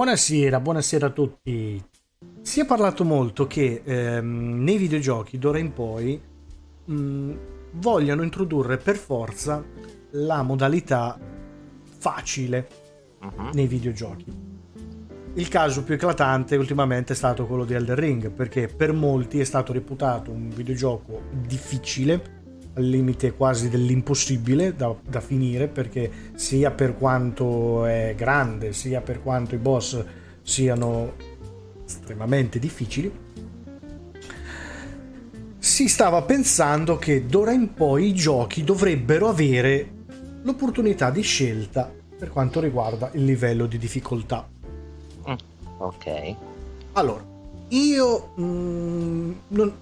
Buonasera, buonasera a tutti. Si è parlato molto che ehm, nei videogiochi d'ora in poi mh, vogliono introdurre per forza la modalità facile uh-huh. nei videogiochi. Il caso più eclatante ultimamente è stato quello di Elder Ring, perché per molti è stato reputato un videogioco difficile, al limite quasi dell'impossibile da, da, finire, perché sia per quanto è grande, sia per quanto i boss siano estremamente difficili, si stava pensando che d'ora in poi i giochi dovrebbero avere l'opportunità di scelta per quanto riguarda il livello di difficoltà. Mm, ok. Allora, io... Mm, non,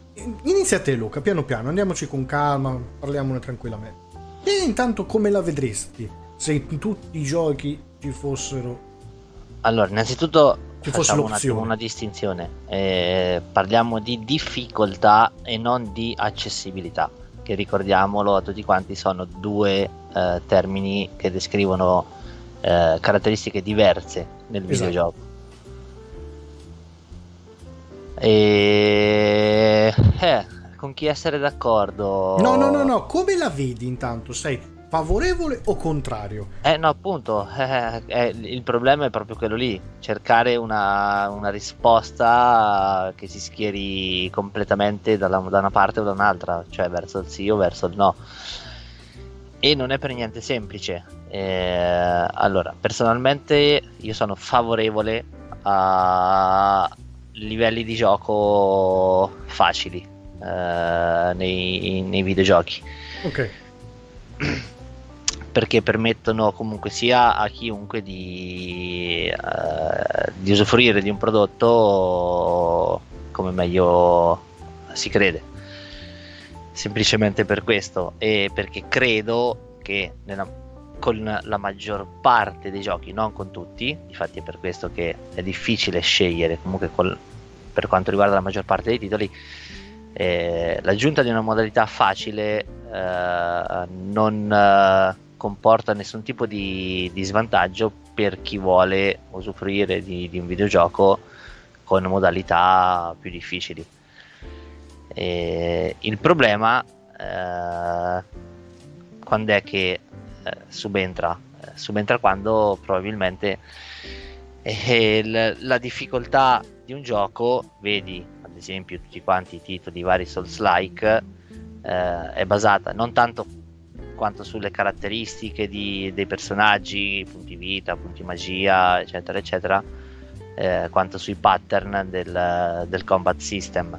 inizia te Luca, piano piano, andiamoci con calma, parliamone tranquillamente. E intanto come la vedresti se in tutti i giochi ci fossero... Allora, innanzitutto ci fosse una, una distinzione. Eh, parliamo di difficoltà e non di accessibilità, che ricordiamolo a tutti quanti sono due eh, termini che descrivono eh, caratteristiche diverse nel esatto. videogioco. E... Eh, con chi essere d'accordo? No, no, no, no, come la vedi intanto? Sei favorevole o contrario? Eh no, appunto, eh, eh, il problema è proprio quello lì, cercare una, una risposta che si schieri completamente dalla, da una parte o da un'altra, cioè verso il sì o verso il no. E non è per niente semplice. Eh, allora, personalmente io sono favorevole a livelli di gioco facili eh, nei, nei videogiochi. Ok perché permettono comunque sia a chiunque di, uh, di usufruire di un prodotto come meglio si crede. Semplicemente per questo e perché credo che nella, con la maggior parte dei giochi, non con tutti, infatti è per questo che è difficile scegliere comunque col, per quanto riguarda la maggior parte dei titoli, eh, l'aggiunta di una modalità facile eh, non eh, comporta nessun tipo di, di, svantaggio per chi vuole usufruire di, di un videogioco con modalità più difficili. E il problema eh, quando è che eh, subentra? Eh, subentra quando probabilmente eh, la, difficoltà di un gioco, vedi ad esempio tutti quanti i titoli vari Souls-like, eh, è basata non tanto quanto sulle caratteristiche di, dei personaggi, punti vita, punti magia, eccetera, eccetera, eh, quanto sui pattern del, del combat system.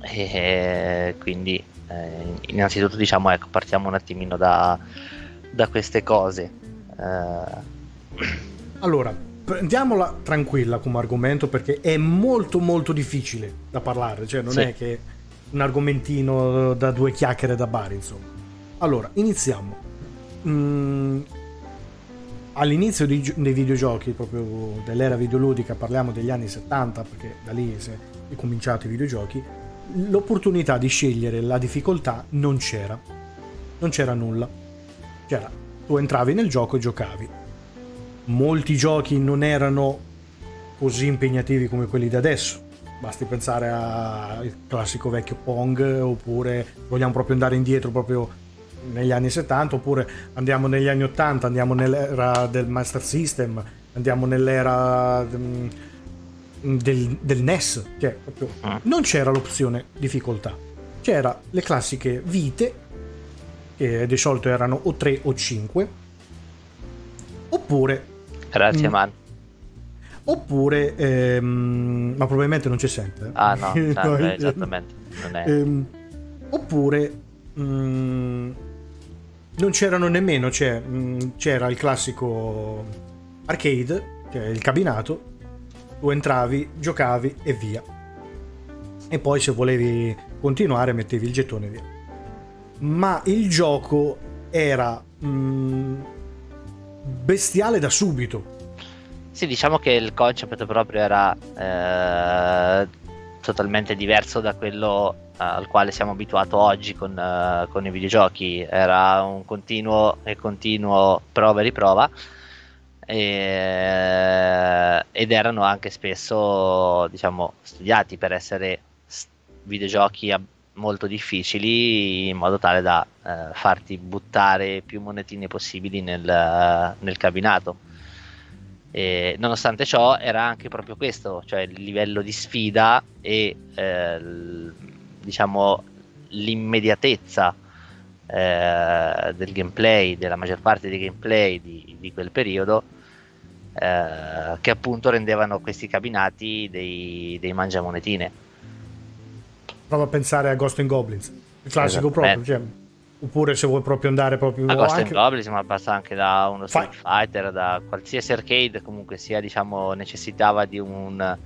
E quindi, eh, innanzitutto, diciamo, ecco, partiamo un attimino da, da queste cose. Eh. Allora, prendiamola tranquilla come argomento perché è molto molto difficile da parlare, cioè non sì. è che un argomentino da due chiacchiere da bar, insomma. Allora, iniziamo. Mm, all'inizio dei, dei, videogiochi, proprio dell'era videoludica, parliamo degli anni 70, perché da lì si è cominciato i videogiochi, l'opportunità di scegliere la difficoltà non c'era. Non c'era nulla. C'era, tu entravi nel gioco e giocavi. Molti giochi non erano così impegnativi come quelli di adesso. Basti pensare al classico vecchio Pong, oppure vogliamo proprio andare indietro, proprio negli anni 70 oppure andiamo negli anni 80, andiamo nell'era del Master System, andiamo nell'era mm, del, del NES, cioè proprio ah. non c'era l'opzione difficoltà, c'era le classiche vite che di solito erano o 3 o 5 oppure grazie mh, mm, man oppure ehm, ma probabilmente non ci sente eh? ah no, no, no esattamente non è. Ehm, oppure mh, mm, non c'erano nemmeno, cioè, mh, c'era il classico arcade, cioè il cabinato, tu entravi, giocavi e via. E poi se volevi continuare mettevi il gettone via. Ma il gioco era mh, bestiale da subito. Sì, diciamo che il concept proprio era eh, totalmente diverso da quello al quale siamo abituati oggi con, uh, con, i videogiochi. Era un continuo e continuo prova e riprova. E, ed erano anche spesso diciamo studiati per essere videogiochi molto difficili in modo tale da eh, farti buttare più monetine possibili nel, nel cabinato. E, nonostante ciò, era anche proprio questo, cioè il livello di sfida e eh, diciamo l'immediatezza eh, del gameplay, della maggior parte dei gameplay di, di quel periodo, eh, che appunto rendevano questi cabinati dei, dei mangiamonetine prova a pensare a Ghost and Goblins, il classico proprio, cioè, oppure se vuoi proprio andare proprio a Ghost anche... and Goblins ma passa anche da uno Street Fa... Fighter da qualsiasi arcade comunque sia diciamo necessitava di un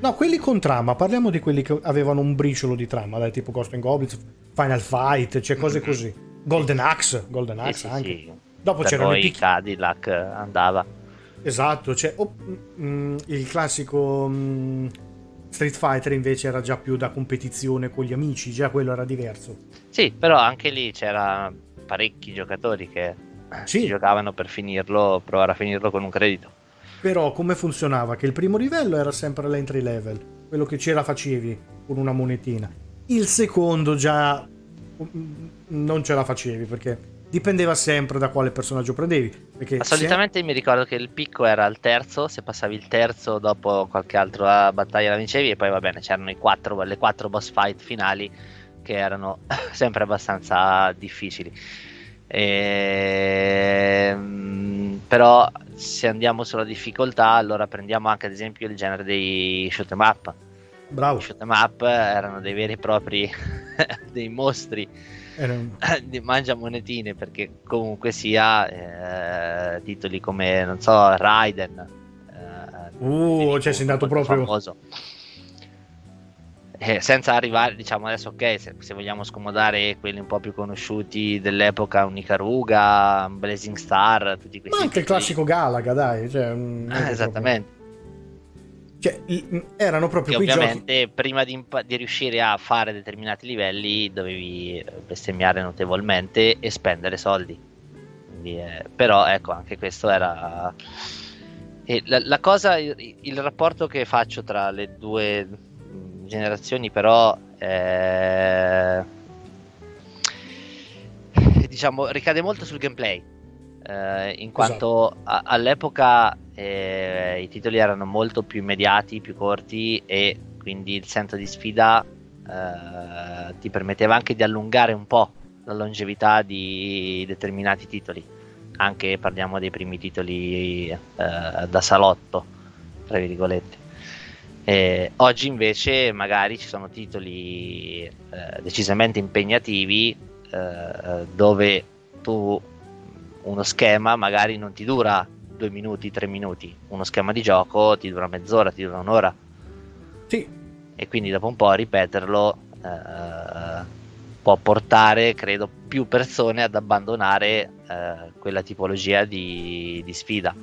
no quelli con trama parliamo di quelli che avevano un briciolo di trama dai tipo Ghost and Goblins Final Fight cioè cose mm-hmm. così Golden Axe Golden Axe sì, anche sì. dopo per c'erano i picchi... Cadillac andava esatto cioè oh, mm, il classico mm, Street Fighter invece era già più da competizione con gli amici, già quello era diverso. Sì, però anche lì c'era parecchi giocatori che sì. giocavano per finirlo, provare a finirlo con un credito. Però come funzionava? Che il primo livello era sempre l'entry level, quello che ce la facevi con una monetina. Il secondo già mm, non ce la facevi perché dipendeva sempre da quale personaggio prendevi. Perché solitamente se... mi ricordo che il picco era al terzo, se passavi il terzo dopo qualche altra battaglia la vincevi e poi va bene, c'erano i quattro, le quattro boss fight finali che erano sempre abbastanza difficili. E... Ehm, però se andiamo sulla difficoltà allora prendiamo anche ad esempio il genere dei shoot em up. Bravo. I shoot em up erano dei veri e propri dei mostri di mangia monetine perché comunque sia eh, titoli come non so Raiden eh, uh cioè sei andato proprio famoso. Eh, senza arrivare diciamo adesso ok se, se, vogliamo scomodare quelli un po' più conosciuti dell'epoca Unicaruga Blazing Star tutti questi ma anche il classico Galaga dai cioè, esattamente. Proprio cioè, erano proprio che ovviamente giochi... prima di, impa- di, riuscire a fare determinati livelli dovevi bestemmiare notevolmente e spendere soldi. Quindi, eh, però ecco, anche questo era... E la, la cosa, il, il, rapporto che faccio tra le due generazioni però eh, diciamo ricade molto sul gameplay eh, in quanto esatto. a, all'epoca eh, i titoli erano molto più immediati, più corti e quindi il senso di sfida eh, ti permetteva anche di allungare un po' la longevità di determinati titoli. Anche parliamo dei primi titoli eh, da salotto, tra virgolette. Eh, oggi invece magari ci sono titoli eh, decisamente impegnativi eh, dove tu uno schema magari non ti dura due minuti, tre minuti, uno schema di gioco ti dura mezz'ora, ti dura un'ora. Sì. E quindi dopo un po' ripeterlo eh, può portare, credo, più persone ad abbandonare eh, quella tipologia di, di sfida.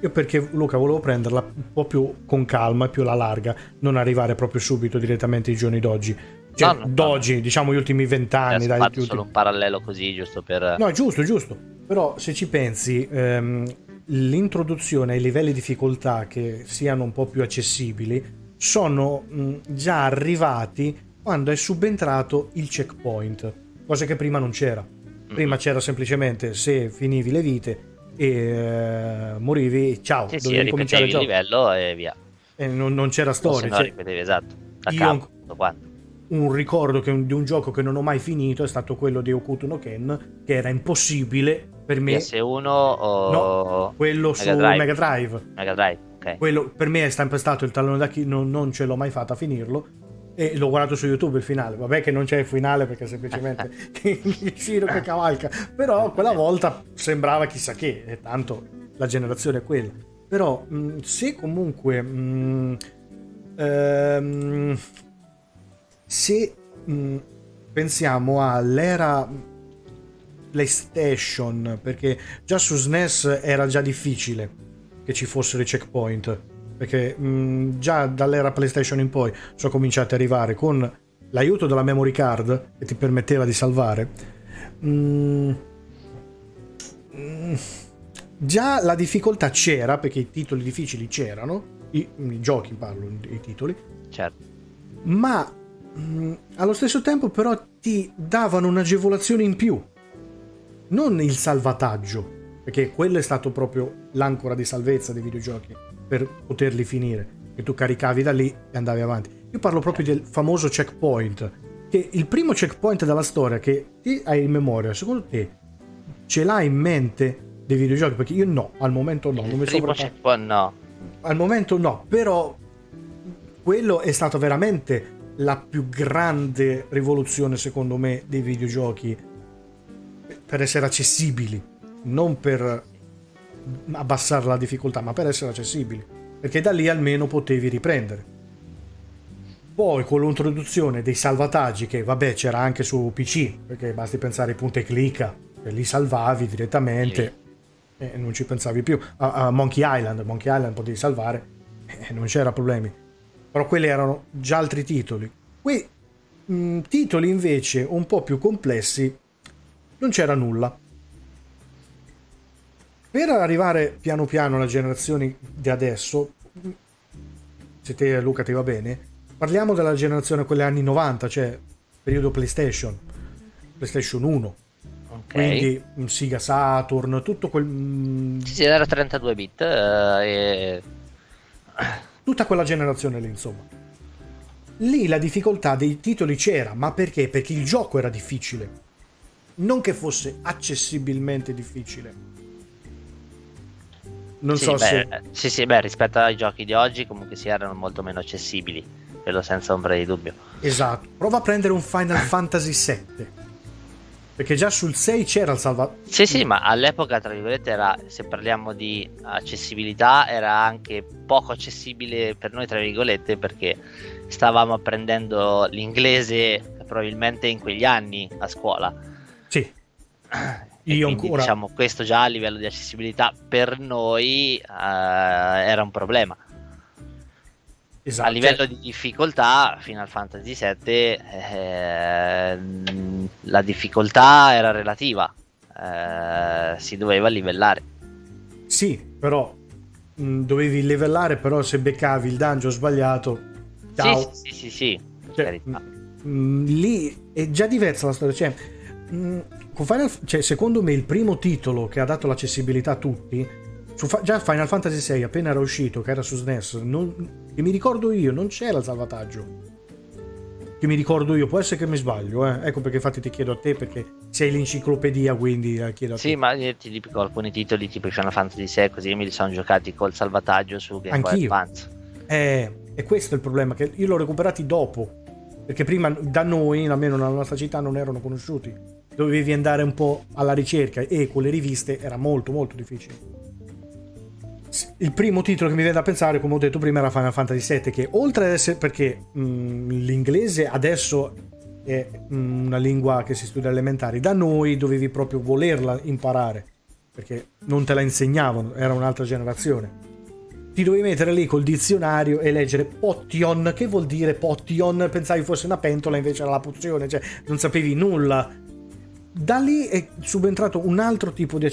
Io perché Luca volevo prenderla un po' più con calma, più alla larga, non arrivare proprio subito direttamente ai giorni d'oggi. Cioè, no, no, d'oggi, no. diciamo gli ultimi vent'anni. Dai, fatto solo un parallelo così, giusto per... No, giusto, giusto. Però se ci pensi, ehm, l'introduzione ai livelli di difficoltà che siano un po' più accessibili sono mh, già arrivati quando è subentrato il checkpoint, cosa che prima non c'era. Prima c'era semplicemente se finivi le vite e eh, morivi, ciao, sì, dovevi sì, cominciare il, livello e via. E non, non c'era storia. No, cioè, ripetevi, esatto. Da capo, quanto un ricordo che, di un gioco che non ho mai finito è stato quello di Okuto no Ken, che era impossibile per me. PS1 o no, quello Mega su Drive. Mega Drive. Mega Drive, ok. Quello per me è sempre stato il tallone da chi non, non ce l'ho mai fatta a finirlo. E l'ho guardato su YouTube il finale. Vabbè, che non c'è il finale perché semplicemente Shiro che cavalca. Però quella volta sembrava chissà che, e tanto la generazione è quella. Però mh, se comunque mh, ehm, se mh, pensiamo all'era PlayStation, perché già su SNES era già difficile che ci fossero i checkpoint, perché mh, già dall'era PlayStation in poi sono cominciati ad arrivare con l'aiuto della memory card che ti permetteva di salvare. Mh, già la difficoltà c'era, perché i titoli difficili c'erano, i, i giochi parlo, i titoli. Certo. Ma mh, mm, allo stesso tempo però ti davano un'agevolazione in più. Non il salvataggio, perché quello è stato proprio l'ancora di salvezza dei videogiochi per poterli finire. Che tu caricavi da lì e andavi avanti. Io parlo proprio del famoso checkpoint. Che il primo checkpoint della storia che ti hai in memoria, secondo te ce l'hai in mente dei videogiochi? Perché io no, al momento no. Il non primo checkpoint no. Al momento no, però quello è stato veramente la più grande rivoluzione secondo me dei videogiochi per essere accessibili, non per abbassare la difficoltà, ma per essere accessibili, perché da lì almeno potevi riprendere. Poi con l'introduzione dei salvataggi, che vabbè c'era anche su PC, perché basti pensare ai punti e clicca, e li salvavi direttamente e non ci pensavi più. A, a Monkey Island, Monkey Island potevi salvare e non c'era problemi. Però quelli erano già altri titoli. Qui mh, titoli invece un po' più complessi non c'era nulla. Per arrivare piano piano alle generazioni di adesso, se te Luca ti va bene, parliamo della generazione quelle anni 90, cioè periodo PlayStation, PlayStation 1. Okay. Quindi Sega Saturn, tutto quel... Mm, sì, sì, era 32 bit. Eh, e... Tutta quella generazione lì, insomma. Lì la difficoltà dei titoli c'era, ma perché? Perché il gioco era difficile. Non che fosse accessibilmente difficile. Non sì, so beh, se... Sì, sì, beh, rispetto ai giochi di oggi comunque si erano molto meno accessibili, quello senza ombra di dubbio. Esatto. Prova a prendere un Final Fantasy VII perché già sul 6 c'era il salvataggio. Sì, sì, ma all'epoca, tra virgolette, era, se parliamo di accessibilità, era anche poco accessibile per noi, tra virgolette, perché stavamo apprendendo l'inglese probabilmente in quegli anni a scuola. Sì. Io quindi, ancora. Diciamo, questo già a livello di accessibilità per noi uh, era un problema. Esatto. A livello di difficoltà, Final Fantasy VII, eh, la difficoltà era relativa, eh, si doveva livellare. Sì, però mh, mm, dovevi livellare, però se beccavi il dungeon sbagliato, ciao. Sì, sì, sì, sì, cioè, mh, mh, mm, lì è già diversa la storia. Cioè, mm, Final, cioè, secondo me il primo titolo che ha dato l'accessibilità a tutti su, già Final Fantasy VI appena era uscito, che era su SNES, non, che mi ricordo io, non c'era il salvataggio. Che mi ricordo io, può essere che mi sbaglio, eh? ecco perché infatti ti chiedo a te, perché sei l'enciclopedia, quindi eh, chiedo a sì, te. Sì, ma ti dico alcuni titoli tipo Final Fantasy VI, così me li sono giocati col salvataggio su Game Boy Advance. Eh, e questo è il problema, che io l'ho recuperati dopo, perché prima da noi, almeno nella nostra città, non erano conosciuti. Dovevi andare un po' alla ricerca e con le riviste era molto molto difficile il primo titolo che mi viene da pensare, come ho detto prima, era Final Fantasy VII, che oltre ad essere perché mh, mm, l'inglese adesso è mh, mm, una lingua che si studia elementari, da noi dovevi proprio volerla imparare, perché non te la insegnavano, era un'altra generazione. Ti dovevi mettere lì col dizionario e leggere potion, che vuol dire potion? Pensavi fosse una pentola, invece era la pozione, cioè non sapevi nulla da lì è subentrato un altro tipo di,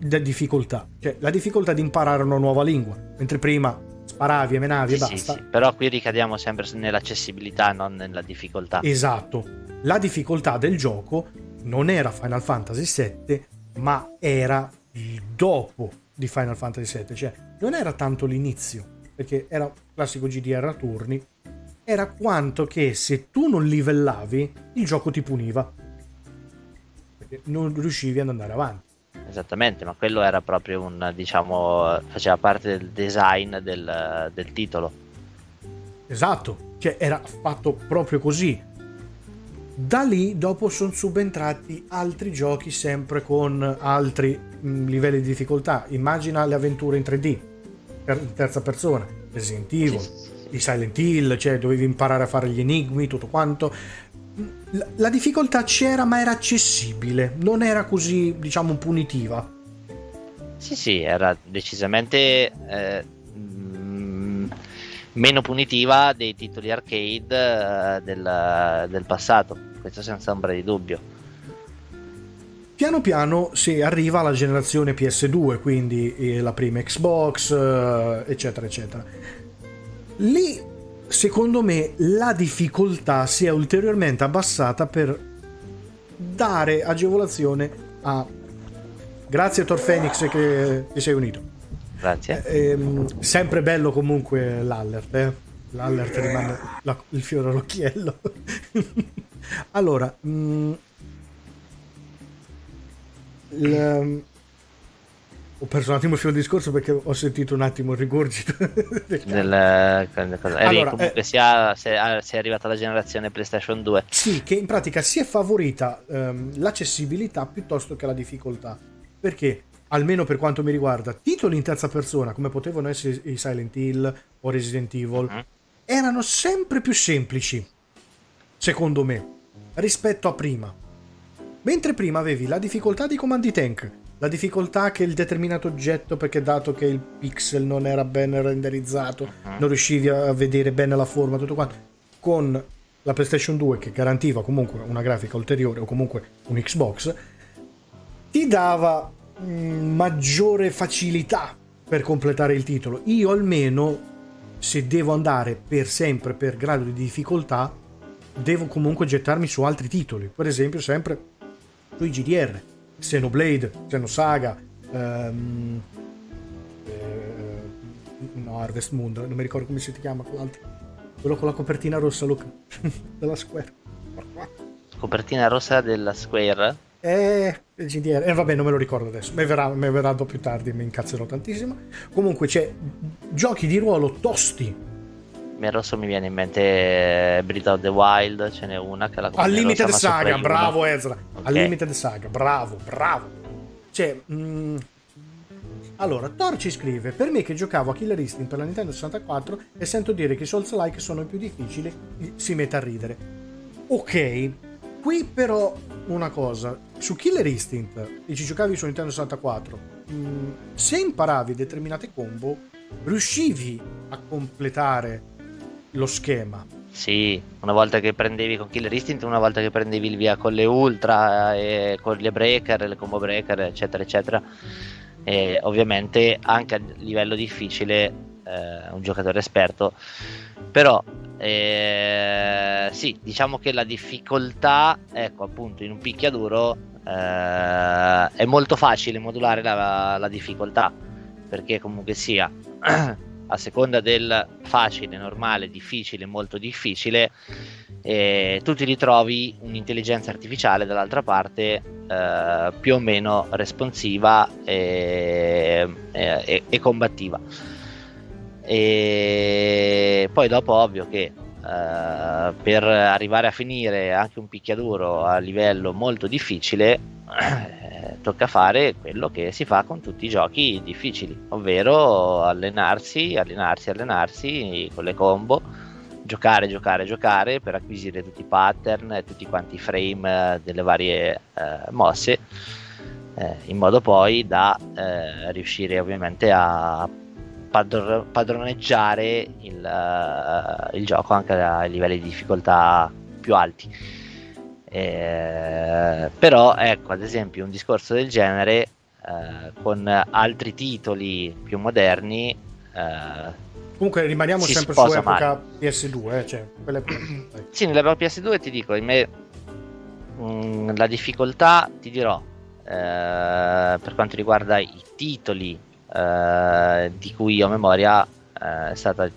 di difficoltà, cioè la difficoltà di imparare una nuova lingua, mentre prima sparavi e menavi sì, e basta. Sì, sì. Però qui ricadiamo sempre nell'accessibilità, non nella difficoltà. Esatto, la difficoltà del gioco non era Final Fantasy VII, ma era il dopo di Final Fantasy VII, cioè non era tanto l'inizio, perché era classico GDR a turni, era quanto che se tu non livellavi il gioco ti puniva non riuscivi ad andare avanti. Esattamente, ma quello era proprio un, diciamo, faceva parte del design del, del titolo. Esatto, cioè era fatto proprio così. Da lì dopo sono subentrati altri giochi sempre con altri mh, mm, livelli di difficoltà. Immagina le avventure in 3D, per, in terza persona, Resident Evil, sì, sì, sì. i Silent Hill, cioè dovevi imparare a fare gli enigmi, tutto quanto la, la difficoltà c'era ma era accessibile, non era così diciamo punitiva. Sì, sì, era decisamente eh, mm, meno punitiva dei titoli arcade eh, del, del, passato, questo senza ombra di dubbio. piano piano si arriva alla generazione PS2, quindi eh, la prima Xbox, eh, eccetera, eccetera. Lì, secondo me, la difficoltà si è ulteriormente abbassata per dare agevolazione a... Grazie Tor Phoenix che ti sei unito. Grazie. Eh, ehm, sempre bello comunque l'allert, eh? L'allert rimane la, il fiore all'occhiello. allora, mh, mm, il, ho perso un attimo il filo discorso perché ho sentito un attimo il rigurgito. Del, allora, comunque eh, sia, se, è arrivata la generazione PlayStation 2. Sì, che in pratica si è favorita ehm, l'accessibilità piuttosto che la difficoltà. Perché, almeno per quanto mi riguarda, titoli in terza persona, come potevano essere i Silent Hill o Resident Evil, uh-huh. erano sempre più semplici, secondo me, rispetto a prima. Mentre prima avevi la difficoltà di comandi tank, la difficoltà che il determinato oggetto, perché dato che il pixel non era ben renderizzato, uh-huh. non riuscivi a vedere bene la forma, tutto quanto, con la PlayStation 2 che garantiva comunque una grafica ulteriore o comunque un Xbox, ti dava mh, mm, maggiore facilità per completare il titolo. Io almeno, se devo andare per sempre per grado di difficoltà, devo comunque gettarmi su altri titoli. Per esempio, sempre sui GDR, Xenoblade, Xenosaga, ehm, eh, no, Harvest Moon, non mi ricordo come si chiama quell'altro, quello con la copertina rossa look, della Square. Copertina rossa della Square? Eh, GDR, eh, vabbè, non me lo ricordo adesso, mi verrà, mi verrà più tardi, mi incazzerò tantissimo. Comunque c'è giochi di ruolo tosti rosso mi viene in mente eh, Breath of the Wild, ce n'è una che la Unlimited rossa, Saga, bravo Ezra. Okay. Unlimited Saga, bravo, bravo. Cioè, mh... Mm, allora, Thor ci scrive: Per me che giocavo a Killer Instinct per la Nintendo 64 e sento dire che i Souls-like sono i più difficili, si mette a ridere. Ok, qui però una cosa: su Killer Instinct e ci giocavi su Nintendo 64, mh, mm, se imparavi determinate combo, riuscivi a completare lo schema. Sì, una volta che prendevi con Killer Instinct, una volta che prendevi il via con le Ultra, e con le Breaker, le combo Breaker, eccetera, eccetera. E ovviamente anche a livello difficile, eh, un giocatore esperto. Però eh, sì, diciamo che la difficoltà, ecco appunto in un picchiaduro eh, è molto facile modulare la, la difficoltà perché comunque sia a seconda del facile, normale, difficile, molto difficile, eh, tu ti ritrovi un'intelligenza artificiale dall'altra parte eh, più o meno responsiva e, e, e, combattiva. E poi dopo ovvio che Uh, per arrivare a finire anche un picchiaduro a livello molto difficile tocca fare quello che si fa con tutti i giochi difficili, ovvero allenarsi, allenarsi, allenarsi con le combo, giocare, giocare, giocare per acquisire tutti i pattern tutti quanti i frame eh, delle varie eh, mosse, eh, in modo poi da eh, riuscire ovviamente a padr- padroneggiare il, uh, il gioco anche a livelli di difficoltà più alti. Eh, però ecco ad esempio un discorso del genere eh, con altri titoli più moderni eh, comunque rimaniamo sempre su epoca male. PS2 eh, cioè, quelle... sì nell'epoca PS2 ti dico me, mh, mm, la difficoltà ti dirò eh, per quanto riguarda i titoli eh, di cui ho memoria è stata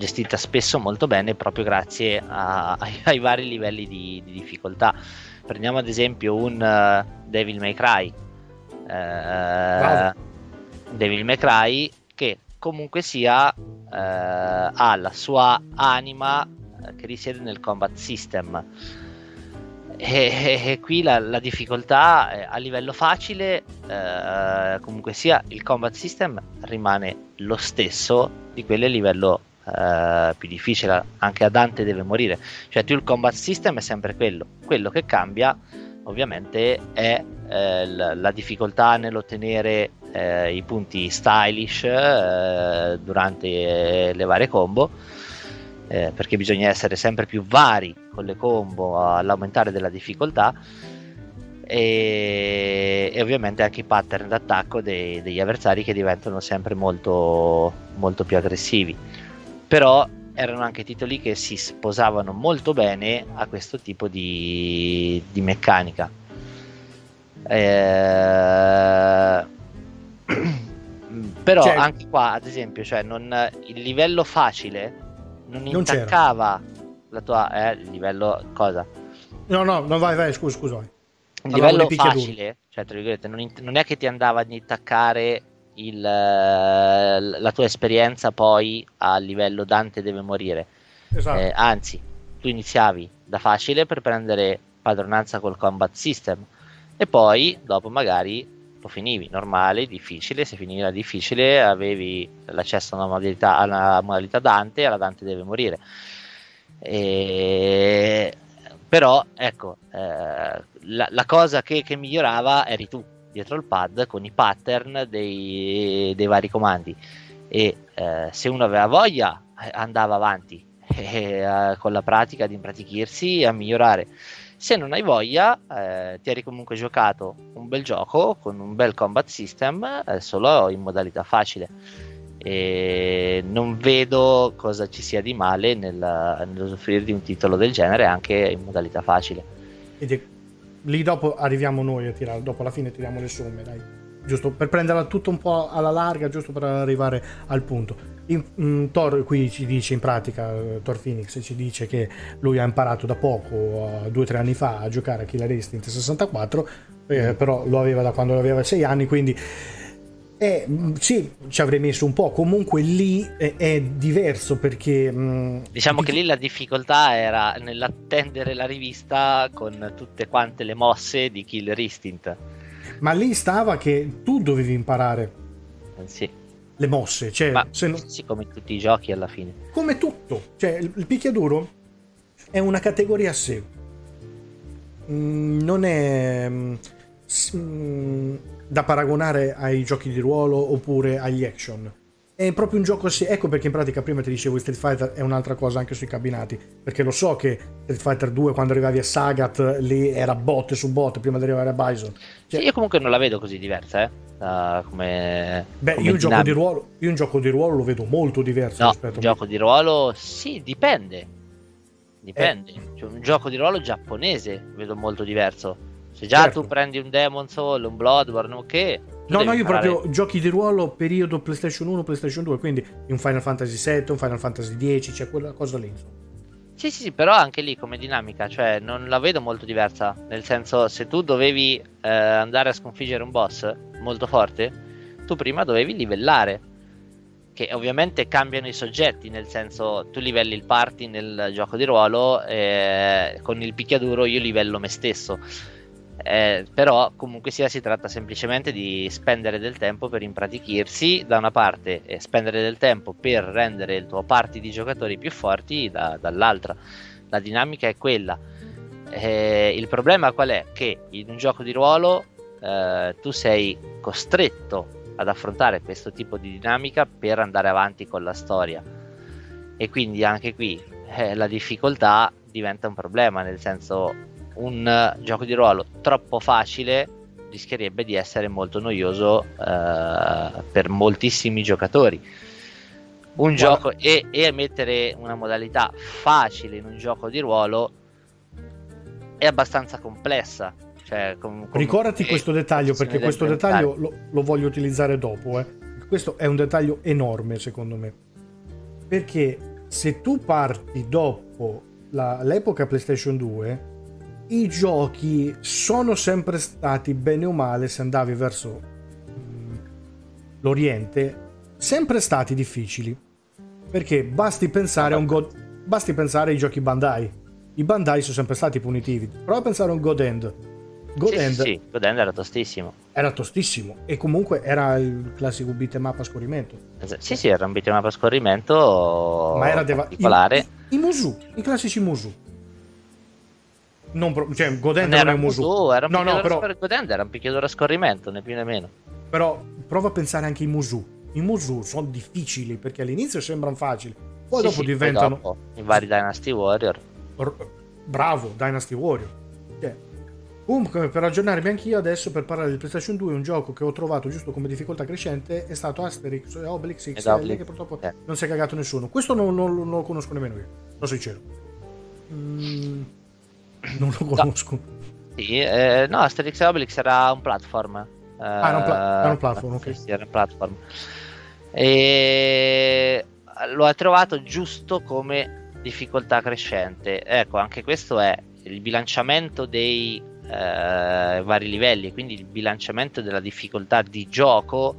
gestita spesso molto bene proprio grazie a, ai, ai, vari livelli di, di, difficoltà. Prendiamo ad esempio un uh, Devil May Cry. Uh, Devil May Cry che comunque sia uh, ha la sua anima che risiede nel combat system. E, e, qui la, la, difficoltà a livello facile, eh, comunque sia, il combat system rimane lo stesso di quelli a livello Uh, più difficile, anche a Dante deve morire. Cioè, tu il combat system è sempre quello. Quello che cambia, ovviamente, è eh, la, la, difficoltà nell'ottenere eh, i punti stylish eh, durante le varie combo. Eh, perché bisogna essere sempre più vari con le combo all'aumentare della difficoltà e, e ovviamente anche i pattern d'attacco dei, degli avversari che diventano sempre molto, molto più aggressivi. Però erano anche titoli che si sposavano molto bene a questo tipo di, di meccanica. Eh, però cioè, anche qua, ad esempio, cioè non, il livello facile non, non intaccava la tua eh, livello cosa? No, no, no, vai, vai, scusa, scusa. Il livello facile, cioè, tra virgolette, non, non, è che ti andava ad intaccare il, la tua esperienza poi a livello Dante deve morire. Esatto. Eh, anzi, tu iniziavi da facile per prendere padronanza col combat system e poi dopo magari lo finivi. Normale, difficile, se finiva difficile avevi l'accesso a una modalità, alla modalità Dante e alla Dante deve morire. E... Però ecco, eh, la, la, cosa che, che, migliorava eri tu dietro il pad con i pattern dei, dei vari comandi. E eh, se uno aveva voglia eh, andava avanti. Eh, con la pratica di impratichirsi a migliorare se non hai voglia, eh, ti eri comunque giocato un bel gioco con un bel combat system, eh, solo in modalità facile. E non vedo cosa ci sia di male nel, nell'usufruire di un titolo del genere anche in modalità facile. Ed lì dopo arriviamo noi a tirare, dopo alla fine tiriamo le somme, dai. Giusto per prenderla tutto un po' alla larga, giusto per arrivare al punto. In, in, Thor qui ci dice in pratica, Thor Phoenix ci dice che lui ha imparato da poco, uh, due o tre anni fa, a giocare a Killer Instinct 64, eh, mm. però lo aveva da quando aveva sei anni, quindi eh, sì, ci avrei messo un po'. Comunque lì è, è diverso perché. Mh, mm, diciamo che lì la difficoltà era nell'attendere la rivista con tutte quante le mosse di Killer Instinct. Ma lì stava che tu dovevi imparare. Eh, sì le mosse. Cioè, Ma, se non... Sì, come tutti i giochi alla fine. Come tutto. Cioè, il, il picchiaduro è una categoria a sé. Mm, non è mm, mm, da paragonare ai giochi di ruolo oppure agli action è proprio un gioco sì. Ecco perché in pratica prima ti dicevo Street Fighter è un'altra cosa anche sui cabinati. Perché lo so che Street Fighter 2 quando arrivavi a Sagat lì era botte su botte prima di arrivare a Bison. Cioè, sì, io comunque non la vedo così diversa, eh. Uh, come, Beh, come io, un gioco di ruolo, io un gioco di ruolo lo vedo molto diverso no, rispetto un gioco di ruolo sì, dipende. Dipende. Eh. Cioè, un gioco di ruolo giapponese vedo molto diverso. Se già certo. tu prendi un Demon Soul, un Bloodborne, ok No, no, io imparare... proprio giochi di ruolo periodo PlayStation 1, PlayStation 2, quindi un Final Fantasy 7, un Final Fantasy 10, c'è quella cosa lì. Sì, sì, sì, però anche lì come dinamica, cioè non la vedo molto diversa, nel senso se tu dovevi eh, andare a sconfiggere un boss molto forte, tu prima dovevi livellare, che ovviamente cambiano i soggetti, nel senso tu livelli il party nel gioco di ruolo, e con il picchiaduro io livello me stesso eh, però comunque sia si tratta semplicemente di spendere del tempo per impratichirsi da una parte e spendere del tempo per rendere il tuo party di giocatori più forti da, dall'altra. La dinamica è quella. Eh, il problema qual è? che in un gioco di ruolo eh, tu sei costretto ad affrontare questo tipo di dinamica per andare avanti con la storia. E quindi anche qui eh, la difficoltà diventa un problema nel senso un uh, gioco di ruolo troppo facile rischierebbe di essere molto noioso uh, per moltissimi giocatori. Un Guarda. gioco e, e, mettere una modalità facile in un gioco di ruolo è abbastanza complessa. Cioè, com, com, Ricordati questo dettaglio perché questo dettaglio lo, lo, voglio utilizzare dopo. Eh. Questo è un dettaglio enorme secondo me. Perché se tu parti dopo la, l'epoca PlayStation 2 i giochi sono sempre stati bene o male se andavi verso mm, l'Oriente sempre stati difficili. Perché basti pensare a un God basti pensare ai giochi Bandai. I Bandai sono sempre stati punitivi. Prova a pensare a un God End. God, sì, End, sì, sì. God End era tostissimo. era tostissimo e comunque era il classico beat'em up a scorrimento. Sì sì era un beat'em up a scorrimento ma era deva- particolare. i, i, i Musu i classici Musu non pro- cioè, Godend non, è un Musu. Era un no, no, però... Godend era un picchiaduro a scorrimento, né più né meno. Però prova a pensare anche ai Musu. I Musu sono difficili perché all'inizio sembrano facili, poi sì, dopo sì, diventano. Poi dopo, I vari Dynasty Warrior. R- bravo, Dynasty Warrior. Cioè, Comunque, per aggiornarmi anch'io adesso per parlare di PlayStation 2, un gioco che ho trovato giusto come difficoltà crescente è stato Asterix e Obelix XL, Obelix. che purtroppo Eh. non si è cagato nessuno. Questo non, non- non lo conosco nemmeno io, sono sincero. Mm, non lo conosco. Sì, eh, no, Asterix e Obelix era un platform. Eh, Ah, era un pla- era un platform, ok. Sì, era un platform. E lo ha trovato giusto come difficoltà crescente. Ecco, anche questo è il bilanciamento dei eh, vari livelli, quindi il bilanciamento della difficoltà di gioco.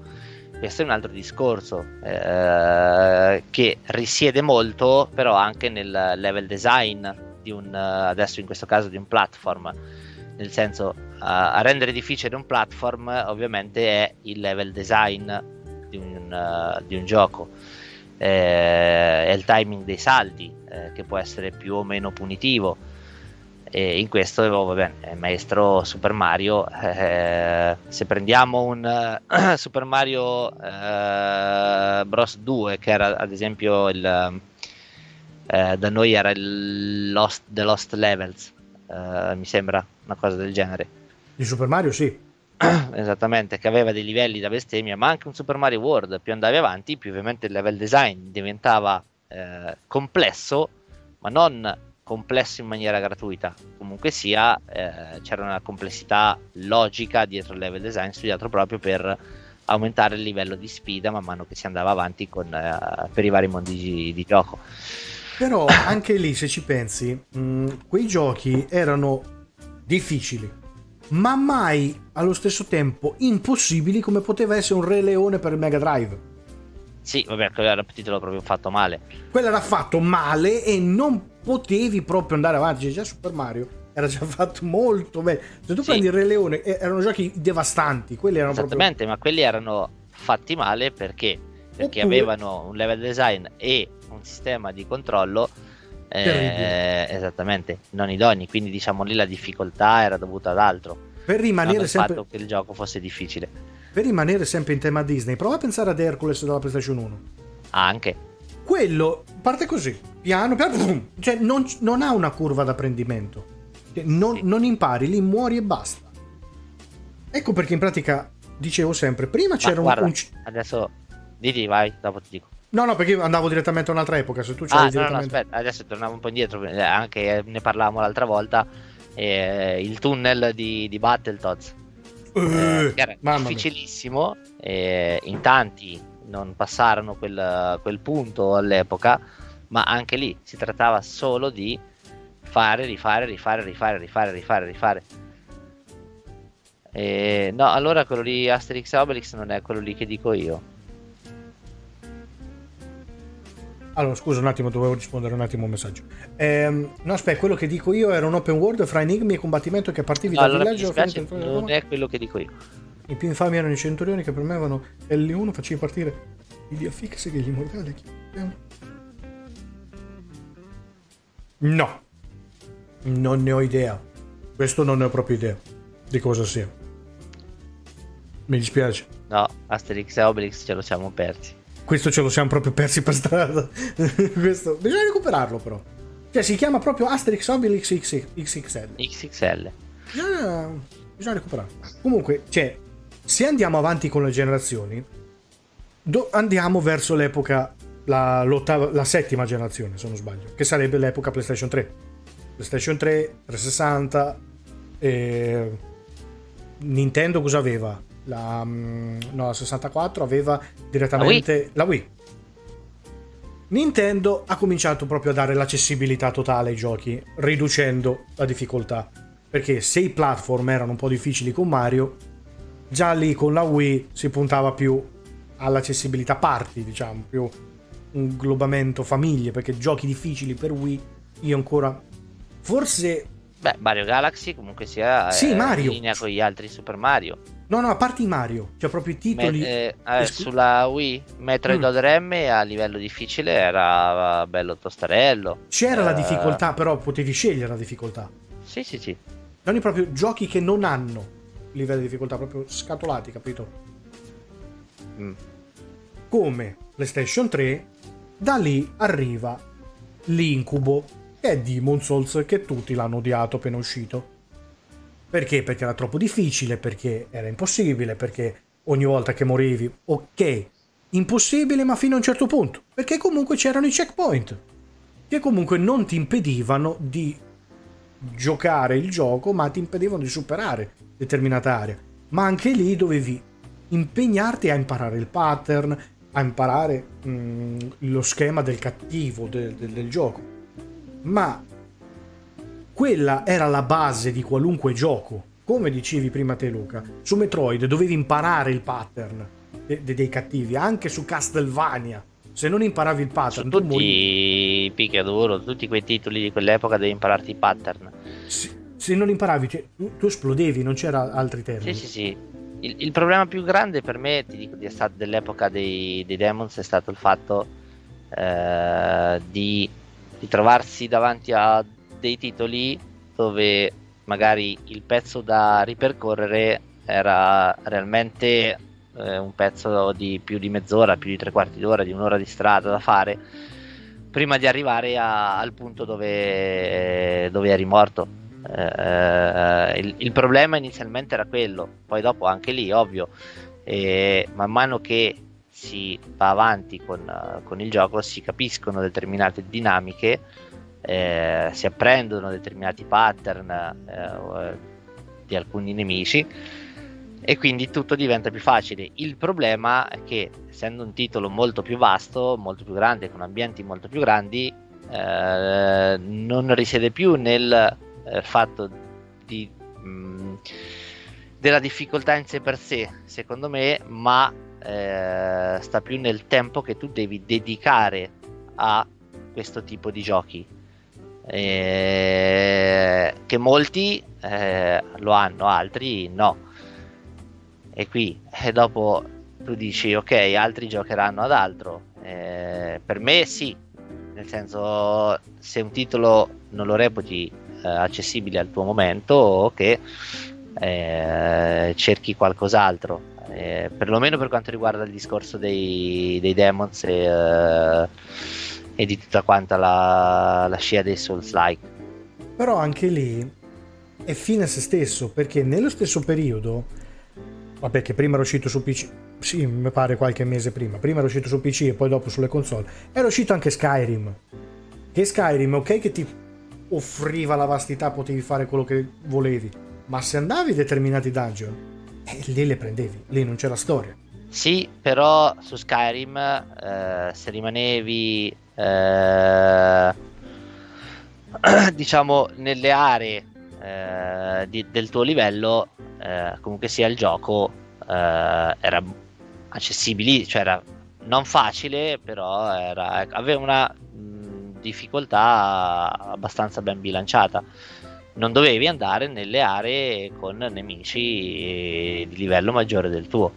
Questo è un altro discorso eh, che risiede molto, però anche nel level design di un, eh, adesso in questo caso di un platform. Nel senso a a rendere difficile un platform ovviamente è il level design di un, eh, di un gioco. Eh, è il timing dei salti eh, che può essere più o meno punitivo. E in questo oh, vabbè, è maestro Super Mario eh, se prendiamo un eh, Super Mario eh, Bros 2 che era ad esempio il eh, da noi era il Lost, The Lost Levels eh, mi sembra una cosa del genere. Di Super Mario sì. esattamente che aveva dei livelli da bestemmia ma anche un Super Mario World più andavi avanti più ovviamente il level design diventava eh, complesso ma non complesso in maniera gratuita. Comunque sia eh, c'era una complessità logica dietro il level design studiato proprio per aumentare il livello di sfida man mano che si andava avanti con, eh, per i vari mondi di, di gioco Però anche lì, se ci pensi, mh, quei giochi erano difficili, ma mai allo stesso tempo impossibili come poteva essere un Re Leone per il Mega Drive. sì vabbè quello era il titolo proprio fatto male Quello era fatto male e non potevi proprio andare avanti. Già Super Mario era già fatto molto bene. Se tu Sì. prendi il Re Leone, erano giochi devastanti. Quelli erano proprio. Esattamente, ma quelli erano fatti male perché? Perché Oppure- avevano un level design e un sistema di controllo eh, esattamente non idonei, quindi diciamo lì la difficoltà era dovuta ad altro, Per rimanere, sempre, fatto che il gioco fosse difficile. per rimanere sempre in tema Disney, prova a pensare ad Hercules della PlayStation 1. Ah, anche quello parte così, piano, piano, cioè non, non ha una curva d'apprendimento. Cioè, Non, Sì. non impari, lì muori e basta. Ecco perché in pratica dicevo sempre, prima Ma c'era un, guarda, un c- Didi, vai, dopo ti dico. No, no, perché andavo direttamente a un'altra epoca, se tu c'hai Ah, no, no, direttamente... aspetta, adesso torniamo un po' indietro, eh, anche eh, ne parlavamo l'altra volta, eh, il tunnel di, di Battletoads. eh, Eh, che era difficilissimo e in tanti non passarono quel, quel punto all'epoca ma anche lì si trattava solo di fare rifare rifare rifare rifare rifare rifare E, no allora quello lì Asterix e Obelix non è quello lì che dico io Allora, scusa un attimo, dovevo rispondere un attimo a un messaggio. Ehm, no, aspetta, quello che dico io era un open world fra enigmi e combattimento che partivi No, dal allora villaggio dispiace non è quello che dico io I più infami erano i centurioni che premevano L1 facevi partire i diafixi degli immortali. No, non ne ho idea. Questo non ne ho proprio idea di cosa sia. Mi dispiace. no Asterix e Obelix ce lo siamo persi Questo ce lo siamo proprio persi per strada. Questo bisogna recuperarlo però. Cioè si chiama proprio Asterix Obelix X- XXL. XXL Bisogna, bisogna recuperarlo. Comunque, cioè, se andiamo avanti con le generazioni, do- andiamo verso l'epoca, la, la settima generazione, se non sbaglio, che sarebbe l'epoca PlayStation 3. PlayStation 3, 360, e... Nintendo cosa aveva? La, mm, no, la 64 aveva direttamente la Wii. Nintendo ha cominciato proprio a dare l'accessibilità totale ai giochi, riducendo la difficoltà. Perché se i platform erano un po' difficili con Mario, già lì con la Wii si puntava più all'accessibilità party, diciamo, più un globamento famiglie, perché giochi difficili per Wii io ancora forse beh Mario Galaxy comunque sia Sì, Mario. in linea con gli altri Super Mario no, no, a parte i Mario, cioè proprio i titoli Me- eh, eh, esclu- sulla Wii Metroid Mm. M a livello difficile era bello tostarello. c'era la Eh, difficoltà, però potevi scegliere la difficoltà. Sì, sì, sì. Non i proprio giochi che non hanno livello di difficoltà proprio scatolati, capito? Mm. come PlayStation 3, da lì arriva l'incubo che è Demon Souls che tutti l'hanno odiato appena uscito. Perché? Perché era troppo difficile, perché era impossibile, perché ogni volta che morivi, ok, impossibile ma fino a un certo punto, perché comunque c'erano i checkpoint, che comunque non ti impedivano di giocare il gioco, ma ti impedivano di superare determinata area. Ma anche lì dovevi impegnarti a imparare il pattern, a imparare mh, mm, lo schema del cattivo del, del, del gioco. Ma quella era la base di qualunque gioco. Come dicevi prima te Luca, su Metroid dovevi imparare il pattern de- de- dei cattivi, anche su Castlevania. Se non imparavi il pattern, su tutti i picchiaduro, tutti quei titoli di quell'epoca devi impararti i pattern. Se, se non imparavi, cioè, tu, tu, esplodevi, non c'era altri termini. Sì, sì, sì. Il, il problema più grande per me, ti dico, dell'epoca dei, dei Demons è stato il fatto eh, di, di trovarsi davanti a dei titoli dove magari il pezzo da ripercorrere era realmente eh, un pezzo di più di mezz'ora, più di tre quarti d'ora, di un'ora di strada da fare prima di arrivare a, al punto dove, dove eri morto. Eh, il, il, problema inizialmente era quello, poi dopo anche lì, ovvio, e man mano che si va avanti con, con il gioco si capiscono determinate dinamiche eh, si apprendono determinati pattern eh, di alcuni nemici e quindi tutto diventa più facile. Il problema è che essendo un titolo molto più vasto, molto più grande, con ambienti molto più grandi, eh, non risiede più nel eh, fatto di, mh, mm, della difficoltà in sé per sé, secondo me, ma eh, sta più nel tempo che tu devi dedicare a questo tipo di giochi eh, che molti eh, lo hanno, altri no. E qui e dopo tu dici ok, altri giocheranno ad altro. Eh, per me sì, nel senso se un titolo non lo reputi eh, accessibile al tuo momento o che eh, cerchi qualcos'altro. Eh, perlomeno per quanto riguarda il discorso dei, dei demons e e di tutta quanta la, la scia dei Souls-like. Però anche lì è fine a se stesso, perché nello stesso periodo, vabbè che prima era uscito su PC, sì, mi pare qualche mese prima, prima era uscito su PC e poi dopo sulle console, era uscito anche Skyrim. Che Skyrim, ok che ti offriva la vastità, potevi fare quello che volevi, ma se andavi in determinati dungeon, eh, lì le prendevi, lì non c'era storia. Sì, però su Skyrim eh, se rimanevi eh, diciamo nelle aree eh, di, del tuo livello eh, comunque sia il gioco eh, era accessibile cioè era non facile però era, aveva una mh, difficoltà abbastanza ben bilanciata. Non dovevi andare nelle aree con nemici di livello maggiore del tuo.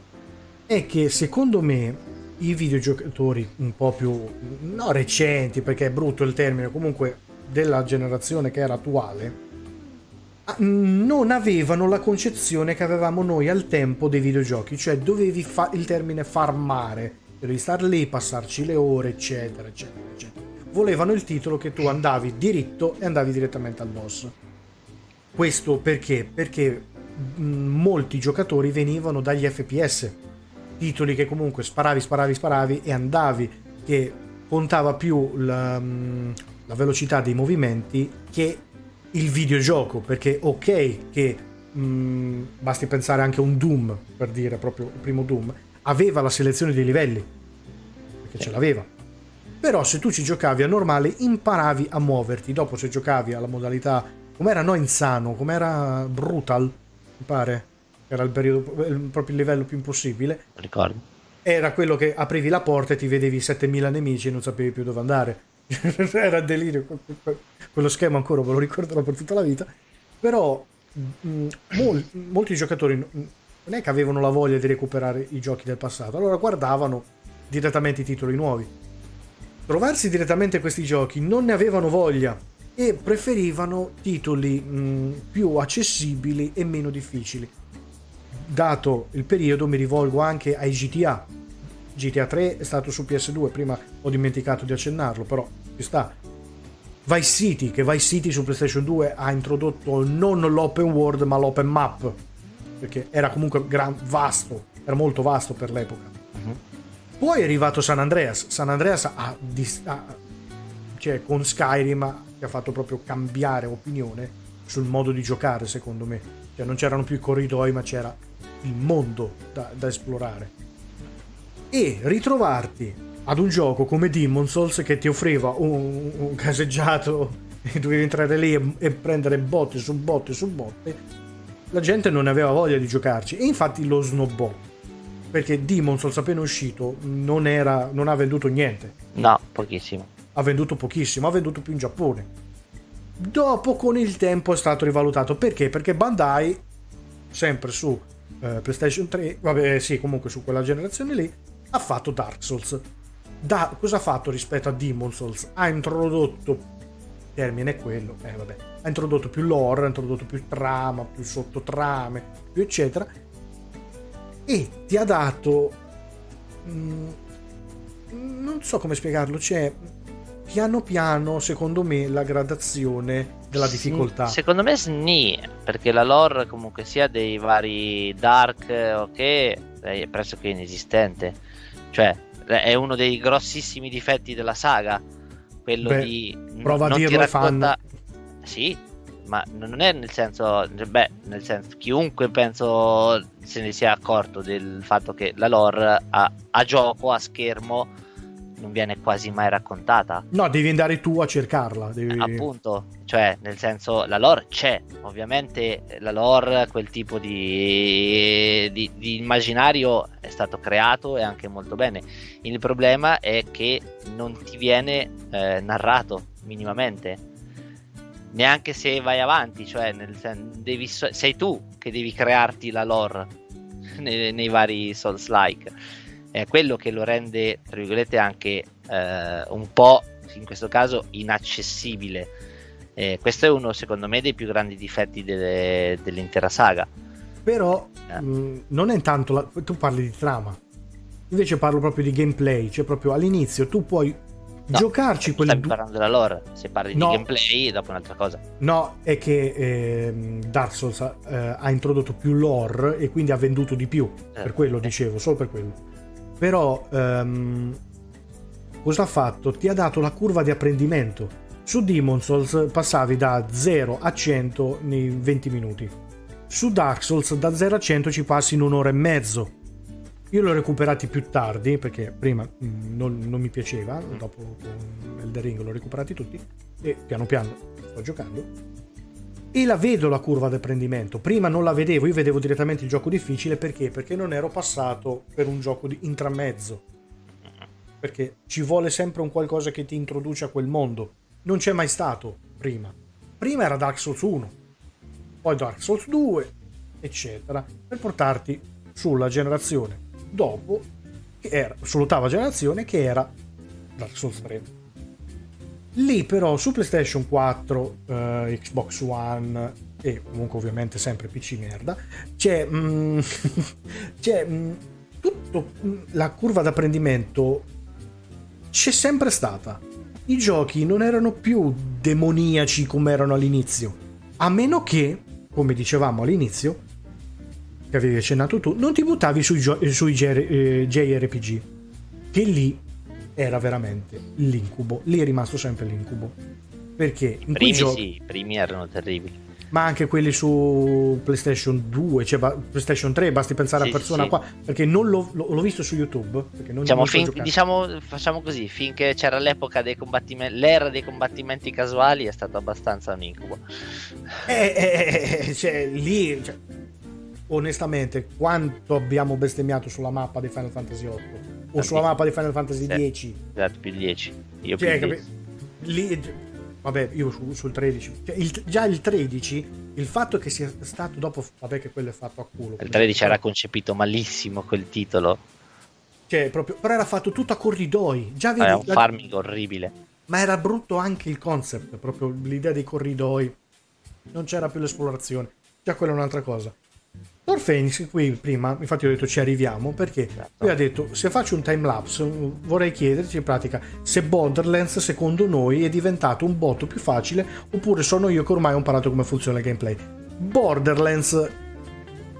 È che secondo me i videogiocatori un po' più no recenti perché è brutto il termine comunque della generazione che era attuale ah, non avevano la concezione che avevamo noi al tempo dei videogiochi cioè dovevi fa- il termine farmare dovevi star lì passarci le ore eccetera eccetera eccetera. Volevano il titolo che tu andavi diritto e andavi direttamente al boss. Questo perché? Perché molti giocatori venivano dagli FPS titoli che comunque sparavi, sparavi, sparavi e andavi, che contava più la, mm, la velocità dei movimenti che il videogioco, perché ok che mh, mm, basti pensare anche a un Doom, per dire proprio il primo Doom, aveva la selezione dei livelli, perché ce l'aveva. Però se tu ci giocavi a normale imparavi a muoverti, dopo se giocavi alla modalità, com'era? No insano, com'era brutal, mi pare, era il periodo, proprio il livello più impossibile. Ricordo. Era quello che aprivi la porta e ti vedevi 7000 nemici e non sapevi più dove andare. era delirio. Quello schema ancora me lo ricorderò per tutta la vita. Però mh, mol, molti giocatori non è che avevano la voglia di recuperare i giochi del passato, allora guardavano direttamente i titoli nuovi. Trovarsi direttamente questi giochi non ne avevano voglia e preferivano titoli mh, più accessibili e meno difficili dato il periodo mi rivolgo anche ai GTA. GTA 3 è stato su PS2, prima ho dimenticato di accennarlo, però ci sta. Vice City, che Vice City su PlayStation 2 ha introdotto non l'open world ma l'open map, perché era comunque gran, vasto, era molto vasto per l'epoca. Uh-huh. Poi è arrivato San Andreas. San Andreas ha, ha, cioè, con Skyrim che ha fatto proprio cambiare opinione sul modo di giocare, secondo me. Cioè, non c'erano più i corridoi, ma c'era il mondo da, da esplorare. E ritrovarti ad un gioco come Demon Souls che ti offriva un, un caseggiato e dovevi entrare lì e, e, prendere botte su botte su botte, la gente non aveva voglia di giocarci e infatti lo snobbò. Perché Demon Souls appena uscito non, era, non ha venduto niente. No, pochissimo. Ha venduto pochissimo, ha venduto più in Giappone. Dopo con il tempo è stato rivalutato. Perché? Perché Bandai, sempre su eh, PlayStation 3, vabbè sì, comunque su quella generazione lì, ha fatto Dark Souls da, cosa ha fatto rispetto a Demon Souls? Ha introdotto termine è quello, eh, vabbè, ha introdotto più lore, ha introdotto più trama, più sottotrame, più eccetera, e ti ha dato, mh, mm, non so come spiegarlo, c'è piano piano, secondo me, la gradazione della difficoltà. Secondo me sni, perché la lore comunque sia dei vari dark, ok, è pressoché inesistente, cioè è uno dei grossissimi difetti della saga. Quello Beh, di prova non a dirlo racconta... fan. Sì, ma non è nel senso, beh, nel senso, chiunque penso se ne sia accorto del fatto che la lore a, a gioco, a schermo, non viene quasi mai raccontata. No, devi andare tu a cercarla. Devi... Appunto, cioè, nel senso, la lore c'è, ovviamente la lore, quel tipo di, di, di immaginario è stato creato e anche molto bene. Il problema è che non ti viene eh, narrato minimamente. Neanche se vai avanti, cioè nel sen- devi, sei tu che devi crearti la lore nei, nei vari Souls-like è quello che lo rende, tra virgolette, anche eh, un po', in questo caso, inaccessibile. Eh, questo è uno, secondo me, dei più grandi difetti delle, dell'intera saga. Però eh. mh, mm, non è tanto, la, tu parli di trama, invece parlo proprio di gameplay, cioè proprio all'inizio tu puoi no, giocarci quelle due... parlando della lore, se parli no, di gameplay dopo un'altra cosa. No, è che eh, Dark Souls eh, ha introdotto più lore e quindi ha venduto di più, per certo. quello dicevo, solo per quello. Però um, cosa ha fatto? Ti ha dato la curva di apprendimento. Su Demon Souls passavi da 0 a 100 nei 20 minuti. Su Dark Souls da 0 a 100 ci passi in un'ora e mezzo. Io l'ho recuperati più tardi perché prima mm, non, non, mi piaceva, dopo Elder Ring l'ho recuperati tutti e piano piano sto giocando e la vedo la curva di apprendimento. Prima non la vedevo, io vedevo direttamente il gioco difficile perché? Perché non ero passato per un gioco di intramezzo. Perché ci vuole sempre un qualcosa che ti introduce a quel mondo. Non c'è mai stato prima. Prima era Dark Souls 1, poi Dark Souls 2, eccetera, per portarti sulla generazione dopo, che era sull'ottava generazione, che era Dark Souls 3. Lì però su PlayStation 4, eh, Xbox One e comunque ovviamente sempre PC merda, c'è, mm, c'è mm, tutto, mm, la curva d'apprendimento c'è sempre stata. I giochi non erano più demoniaci come erano all'inizio, a meno che, come dicevamo all'inizio, che avevi accennato tu, non ti buttavi sui, gio- sui JRPG, eh, che lì era veramente l'incubo. Lì è rimasto sempre l'incubo. Perché in primi giochi... sì, i primi erano terribili. Ma anche quelli su PlayStation 2, cioè PlayStation 3, basti pensare sì, a Persona sì. qua, perché non l'ho, l'ho, visto su YouTube. Diciamo, fin, diciamo, facciamo così, finché c'era l'epoca dei combattimenti, l'era dei combattimenti casuali è stato abbastanza un incubo. Eh, eh, eh, cioè, lì, cioè, onestamente, quanto abbiamo bestemmiato sulla mappa di Final Fantasy 8 o sulla mappa di Final Fantasy sì. 10. Esatto, più 10. Io cioè, più 10. Lì, vabbè, io su, sul 13. Cioè, il, già il 13, il fatto che sia stato dopo, vabbè che quello è fatto a culo. Il 13 era concepito malissimo quel titolo. Cioè, proprio, però era fatto tutto a corridoi. Già vedi, era un farming la... orribile. Ma era brutto anche il concept, proprio l'idea dei corridoi. Non c'era più l'esplorazione. Già quella è un'altra cosa. Lord Phoenix qui prima, infatti ho detto ci arriviamo, perché lui ha detto se faccio un timelapse vorrei chiederti in pratica se Borderlands secondo noi è diventato un botto più facile oppure sono io che ormai ho imparato come funziona il gameplay. Borderlands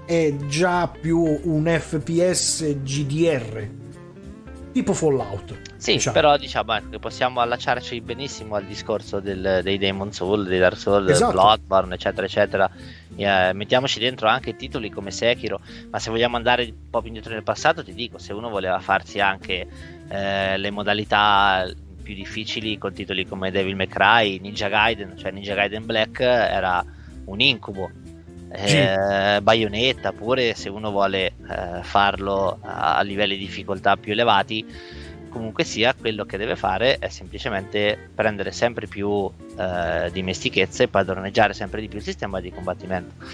è già più un FPS GDR, tipo Fallout. Sì, diciamo. però diciamo ecco, che possiamo allacciarci benissimo al discorso del- dei Demon Soul, dei Dark Souls, Esatto. Bloodborne, eccetera, eccetera. Eh, mettiamoci dentro anche titoli come Sekiro, ma se vogliamo andare un po' più indietro nel passato, ti dico, se uno voleva farsi anche eh, le modalità più difficili con titoli come Devil May Cry, Ninja Gaiden, cioè Ninja Gaiden Black era un incubo. Sì. Eh, Bayonetta pure se uno vuole eh, farlo a, a livelli di difficoltà più elevati comunque sia quello che deve fare è semplicemente prendere sempre più eh, dimestichezza e padroneggiare sempre di più il sistema di combattimento.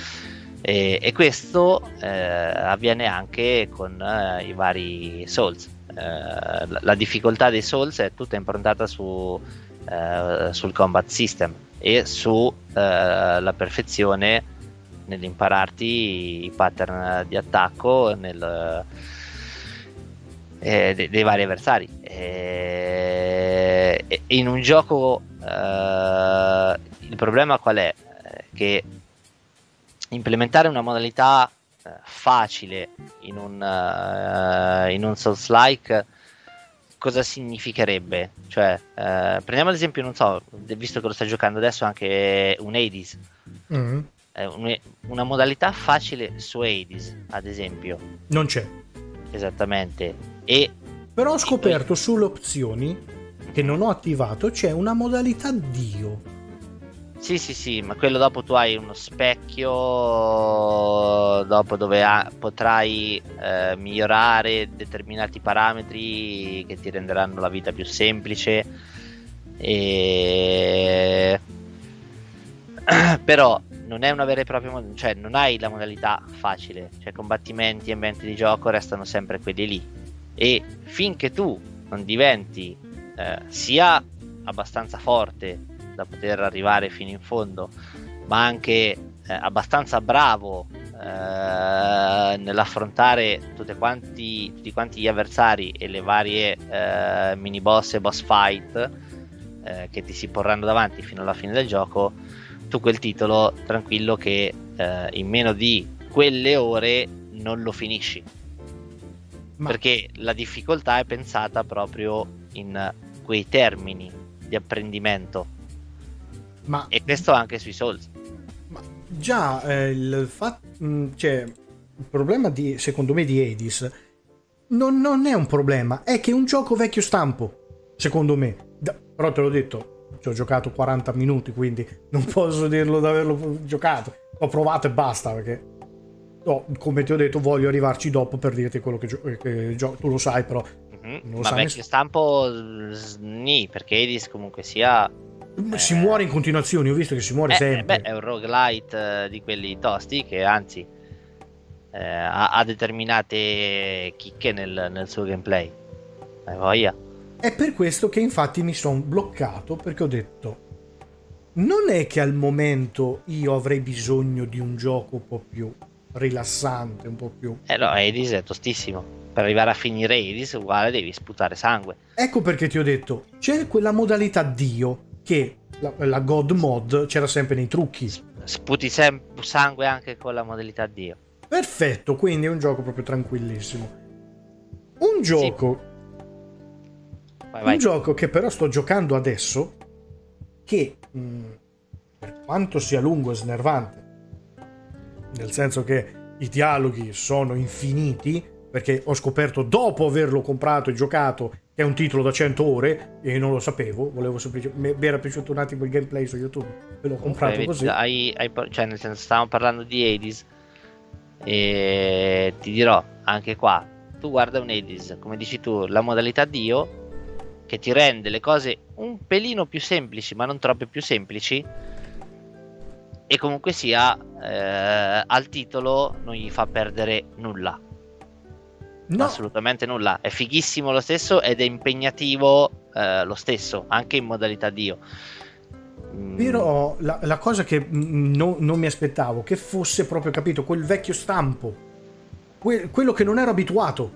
E, e questo eh, avviene anche con eh, i vari Souls. Eh, la, la difficoltà dei Souls è tutta improntata su, eh, sul combat system e sulla perfezione nell'impararti i pattern di attacco nel, eh, de- dei vari avversari. Eh, e in un gioco eh, il problema qual è? Eh, Che implementare una modalità eh, facile in un, eh, in un Souls-like cosa significherebbe? Cioè, eh, prendiamo ad esempio, non so, visto che lo sta giocando adesso anche un Hades, Mm, eh, un- una modalità facile su Hades, ad esempio, non c'è. esattamente, e Però ho scoperto sulle opzioni che non ho attivato c'è una modalità Dio. Sì, sì, sì, ma quello dopo tu hai uno specchio dopo dove ha- potrai eh, migliorare determinati parametri che ti renderanno la vita più semplice. E... Però non è una vera e propria mod- cioè non hai la modalità facile, cioè combattimenti e ambienti di gioco restano sempre quelli lì. E finché tu non diventi eh, sia abbastanza forte da poter arrivare fino in fondo, ma anche eh, abbastanza bravo eh, nell'affrontare quanti, tutti quanti gli avversari e le varie eh, mini boss e boss fight eh, che ti si porranno davanti fino alla fine del gioco, tu quel titolo tranquillo che eh, in meno di quelle ore non lo finisci Ma perché la difficoltà è pensata proprio in quei termini di apprendimento ma e questo anche sui Souls Ma già eh, il fatto, cioè, il problema di, secondo me di Hades non, non è un problema, è che è un gioco vecchio stampo, secondo me. Da- però te l'ho detto, ci ho giocato 40 minuti, quindi non posso dirlo di averlo giocato. Ho provato e basta, perché no, come ti ho detto voglio arrivarci dopo per dirti quello che, gio- che gio- tu lo sai, però Mhm. Non lo ma sa vecchio nessuno. stampo sni perché Hades comunque sia si Eh. muore in continuazione, ho visto che si muore eh, sempre. beh, è un roguelite eh, di quelli tosti che anzi eh, ha, ha determinate chicche nel, nel suo gameplay hai voglia È per questo che infatti mi sono bloccato perché ho detto non è che al momento io avrei bisogno di un gioco un po' più rilassante, un po' più... eh no Hades è tostissimo per arrivare a finire Hades uguale devi sputare sangue Ecco perché ti ho detto, c'è quella modalità Dio che la, la God Mod c'era sempre nei trucchi. sputi sem- sangue anche con la modalità Dio Perfetto, quindi è un gioco proprio tranquillissimo. Un gioco vai, vai. Un gioco che però sto giocando adesso, che mh, per quanto sia lungo e snervante, nel senso che i dialoghi sono infiniti, perché ho scoperto dopo averlo comprato e giocato che è un titolo da 100 ore e non lo sapevo, volevo semplicemente mi era piaciuto un attimo il gameplay su YouTube e l'ho comprato Comunque, così. hai- hai- cioè, nel senso, stavamo parlando di Hades. E ti dirò anche qua: tu guarda un Hades, come dici tu, la modalità Dio che ti rende le cose un pelino più semplici, ma non troppe più semplici. E comunque sia, eh, al titolo non gli fa perdere nulla. No, Assolutamente nulla. È fighissimo lo stesso ed è impegnativo eh, lo stesso, anche in modalità Dio. Mm, Però la, la cosa che no- non mi aspettavo, che fosse proprio, capito, quel vecchio stampo, que- quello che non ero abituato.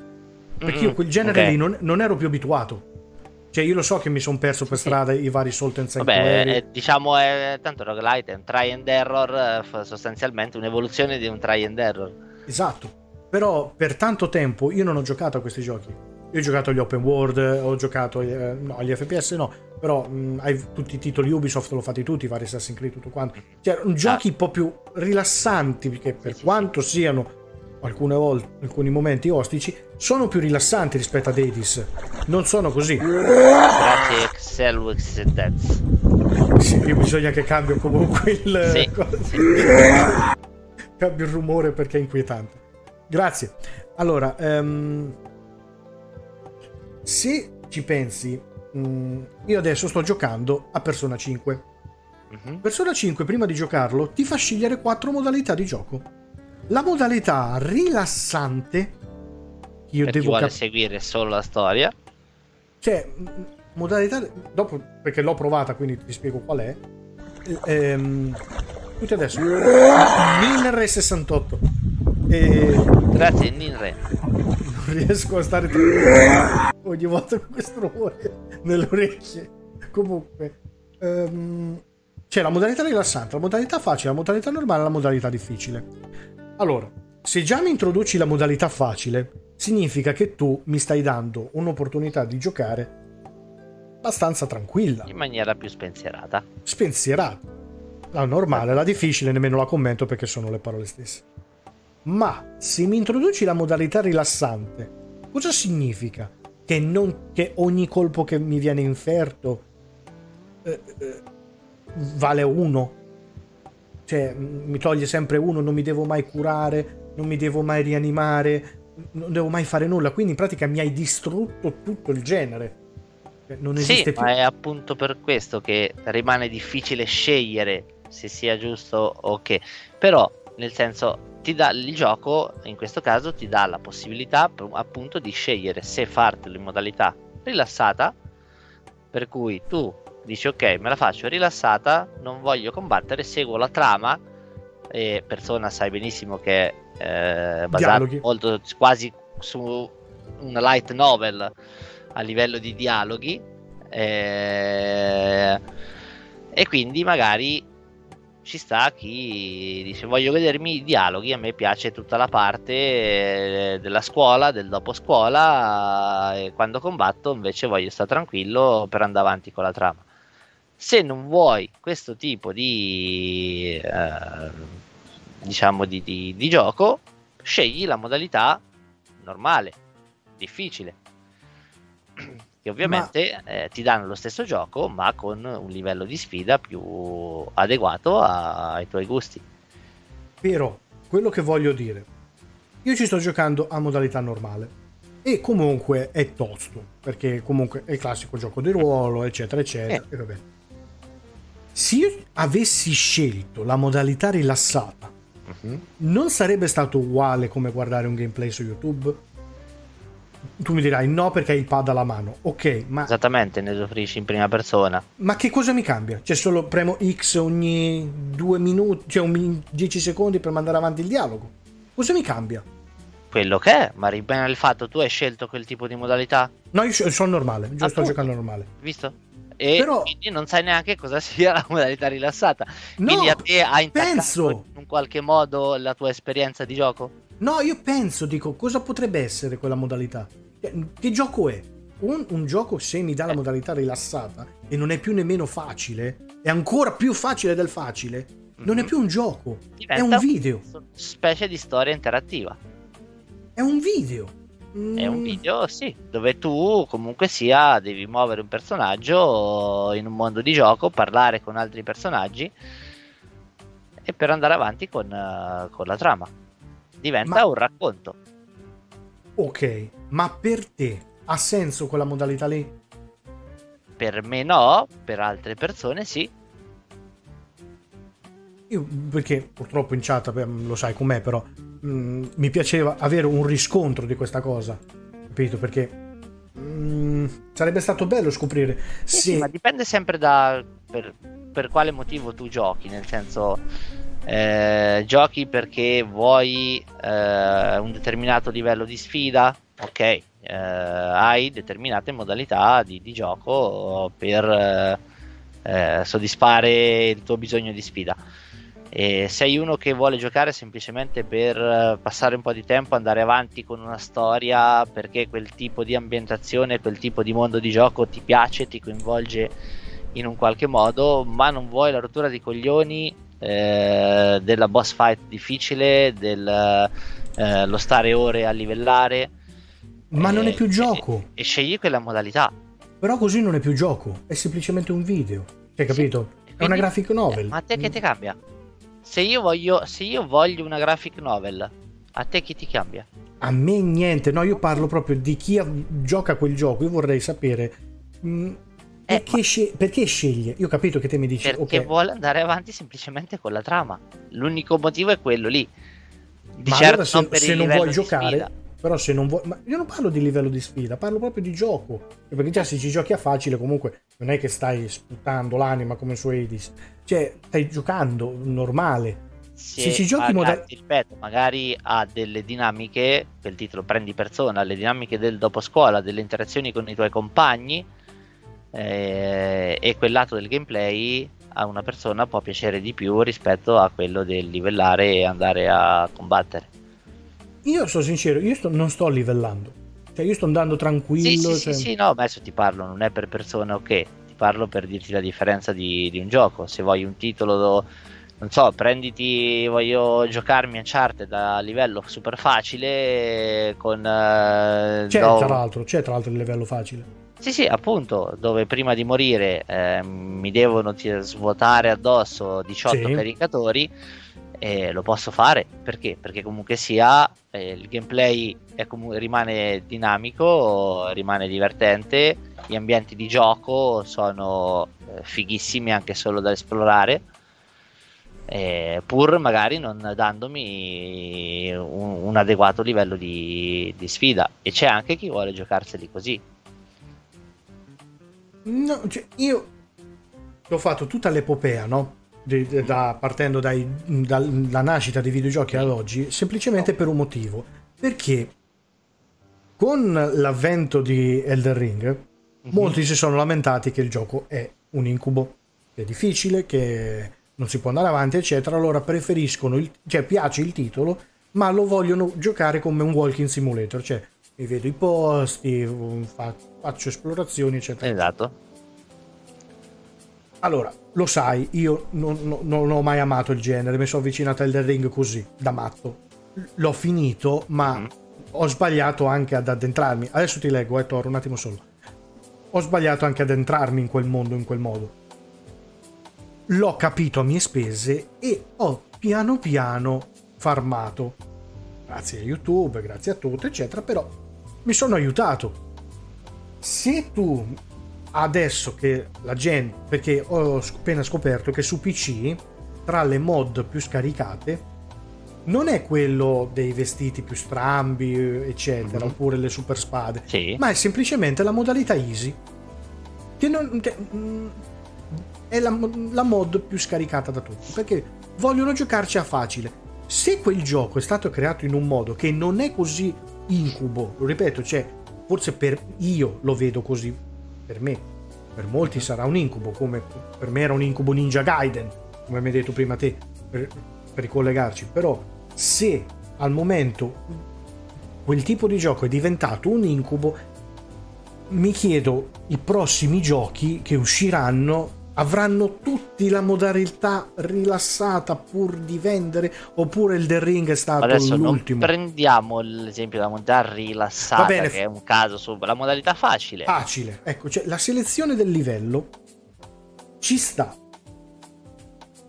Perché io Mm, quel genere ok. lì non, non ero più abituato. Cioè io lo so che mi sono perso per Sì. strada i vari Salt and Vabbè, Sanctuary. è- diciamo è tanto roguelite è un try and error, eh, sostanzialmente un'evoluzione di un try and error. Esatto. Però per tanto tempo io non ho giocato a questi giochi. Io ho giocato agli open world, ho giocato eh, no, agli FPS no, però mh, ai, tutti i titoli Ubisoft l'ho fatti tutti, i vari Assassin's Creed, tutto quanto. Cioè, giochi un po' più rilassanti, perché per sì, quanto siano alcune volte, alcuni momenti ostici, sono più rilassanti rispetto ad Hades. Non sono così. Grazie Excel e Death. Sì, io bisogna che cambio comunque il, Sì, sì. cambio il rumore perché è inquietante. Grazie. Allora, ehm, se ci pensi, mh, io adesso sto giocando a Persona 5. Mhm. Persona 5, prima di giocarlo, ti fa scegliere quattro modalità di gioco. La modalità rilassante, io Per devo vuole cap- seguire solo la storia. cioè, modalità. Dopo, perché l'ho provata, quindi ti spiego qual è. Ehm, tutti adesso. Minre 68. E Grazie Ninre. non riesco a stare tranquillo ogni volta con questo rumore nelle orecchie. Comunque, ehm, c'è la modalità rilassante, la modalità facile, la modalità normale e la modalità difficile. Allora, se già mi introduci la modalità facile, significa che tu mi stai dando un'opportunità di giocare abbastanza tranquilla, In maniera più spensierata. spensierata. La normale, la difficile nemmeno la commento perché sono le parole stesse. Ma se mi introduci la modalità rilassante, cosa significa? Che, non, che ogni colpo che mi viene inferto eh, eh, vale uno? Cioè, mi toglie sempre uno, non mi devo mai curare, non mi devo mai rianimare, non devo mai fare nulla. Quindi in pratica mi hai distrutto tutto il genere. Cioè, Non Sì, esiste più. ma è appunto per questo che rimane difficile scegliere se sia giusto o che. Però, nel senso, ti dà il gioco, in questo caso, ti dà la possibilità appunto di scegliere se fartelo in modalità rilassata, per cui tu dici ok, me la faccio rilassata, non voglio combattere, seguo la trama. E persona sai benissimo che è eh, basata molto quasi su una light novel a livello di dialoghi. Eh, e quindi magari ci sta chi dice voglio vedermi i dialoghi a me piace tutta la parte eh, della scuola del dopo scuola e quando combatto invece voglio stare tranquillo per andare avanti con la trama se non vuoi questo tipo di eh, diciamo di, di- di gioco scegli la modalità normale difficile che ovviamente eh, ti danno lo stesso gioco ma con un livello di sfida più adeguato a- ai tuoi gusti Però, quello che voglio dire, io ci sto giocando a modalità normale. E comunque è tosto, perché comunque è il classico gioco di ruolo, eccetera, eccetera. Eh. E vabbè. Se io avessi scelto la modalità rilassata, non sarebbe stato uguale come guardare un gameplay su YouTube? Tu mi dirai no perché hai il pad alla mano. Ok, ma, esattamente ne soffrisci in prima persona ma che cosa mi cambia? Cioè solo premo X ogni due minuti, cioè ogni 10 secondi per mandare avanti il dialogo. Cosa mi cambia? quello che è ma rimane il fatto tu hai scelto quel tipo di modalità No, io so- sono normale, io sto Appunto. giocando normale. visto? E Però- quindi non sai neanche cosa sia la modalità rilassata. No, quindi a te ha intaccato penso. in un qualche modo la tua esperienza di gioco? No, io penso, dico, cosa potrebbe essere quella modalità? Che, gioco è? Un, un gioco se mi dà la Eh. modalità rilassata e non è più nemmeno facile, è ancora più facile del facile, non è Mhm. più un gioco, è Diventa un video, specie di storia interattiva. è un video. È un Mm, video, sì, dove tu comunque sia devi muovere un personaggio in un mondo di gioco, parlare con altri personaggi e per andare avanti con, eh, con la trama. Diventa Ma- un racconto. Ok, ma per te ha senso quella modalità lì? Per me no, per altre persone sì. Io, perché purtroppo in chat, lo sai com'è, però mm, mi piaceva avere un riscontro di questa cosa, capito? Perché mm, sarebbe stato bello scoprire. Sì, se... sì, ma dipende sempre da per, per, quale motivo tu giochi, nel senso eh, giochi perché vuoi eh, un determinato livello di sfida, ok, eh, hai determinate modalità di, di gioco per eh, soddisfare il tuo bisogno di sfida e sei uno che vuole giocare semplicemente per eh, passare un po' di tempo, andare avanti con una storia perché quel tipo di ambientazione, quel tipo di mondo di gioco ti piace, ti coinvolge in un qualche modo, ma non vuoi la rottura di coglioni eh, della boss fight difficile, dello eh, stare ore a livellare. Ma non è più gioco. E, e, scegli quella modalità. Però così non è più gioco, è semplicemente un video. Hai capito? Sì. È una graphic novel. Ma a te che ti cambia? Se io, voglio, se io voglio una graphic novel, a te chi ti cambia? A me niente, no, io parlo proprio di chi gioca quel gioco. Io vorrei sapere mh, mm, eh, perché, ma... sceglie, perché, sceglie? Io ho capito che te mi dici. Perché okay. vuole andare avanti semplicemente con la trama. L'unico motivo è quello lì. Di ma certo allora se non, se non vuoi giocare, però se non vuoi. Ma io non parlo di livello di sfida, parlo proprio di gioco. Perché già se ci giochi a facile, comunque non è che stai sputando l'anima come su Hades cioè, stai giocando normale. Se, se ci giochi magari, moda... ripeto, magari ha delle dinamiche, quel titolo prendi persona, le dinamiche del dopo scuola, delle interazioni con i tuoi compagni eh, e quel lato del gameplay a una persona può piacere di più rispetto a quello del livellare e andare a combattere. Io sono sincero, io sto, non sto livellando. Cioè, io sto andando tranquillo. Sì, sì, cioè... sì, sì, no, adesso ti parlo, non è per persone ok parlo per dirti la differenza di, di un gioco. Se vuoi un titolo, do, non so, prenditi, voglio giocarmi Uncharted da livello super facile con... Uh, c'è do... tra l'altro, c'è tra l'altro il livello facile. Sì, sì, appunto, dove prima di morire eh, mi devono svuotare addosso 18 sì. caricatori e lo posso fare perché? Perché comunque sia eh, il gameplay com- rimane dinamico, rimane divertente, gli ambienti di gioco sono eh, fighissimi anche solo da esplorare. Eh, pur magari non dandomi un, un adeguato livello di, di, sfida e c'è anche chi vuole giocarseli così no, cioè io ho fatto tutta l'epopea no? da, partendo dai, dalla nascita dei videogiochi ad oggi, semplicemente per un motivo. Perché con l'avvento di Elden Ring, mm-hmm. molti si sono lamentati che il gioco è un incubo, che è difficile, che non si può andare avanti, eccetera. Allora preferiscono, il, cioè piace il titolo, ma lo vogliono giocare come un walking simulator, cioè mi vedo i posti, faccio esplorazioni, eccetera. Esatto. Allora, lo sai, io non, non, non, ho mai amato il genere, mi sono avvicinato a Elden Ring così, da matto. L'ho finito, ma mm. ho sbagliato anche ad addentrarmi. Adesso ti leggo, eh, Toro, un attimo solo. Ho sbagliato anche ad entrarmi in quel mondo, in quel modo. L'ho capito a mie spese e ho piano piano farmato. Grazie a YouTube, grazie a tutto, eccetera, però mi sono aiutato. Se tu adesso che la gente, perché ho appena scoperto che su PC, tra le mod più scaricate, non è quello dei vestiti più strambi, eccetera, mm-hmm. oppure le super spade, sì. ma è semplicemente la modalità easy, che, non, che mm, è la, la mod più scaricata da tutti, perché vogliono giocarci a facile. Se quel gioco è stato creato in un modo che non è così incubo, lo ripeto, cioè, forse per io lo vedo così, per me. Per molti sarà un incubo, come per me era un incubo Ninja Gaiden, come mi hai detto prima te, per, per ricollegarci. Però se al momento quel tipo di gioco è diventato un incubo, mi chiedo i prossimi giochi che usciranno avranno tutti la modalità rilassata pur di vendere oppure il The Ring è stato Adesso l'ultimo? prendiamo l'esempio della modalità rilassata Va bene. che è un caso su la modalità facile. Facile. Ecco cioè la selezione del livello ci sta.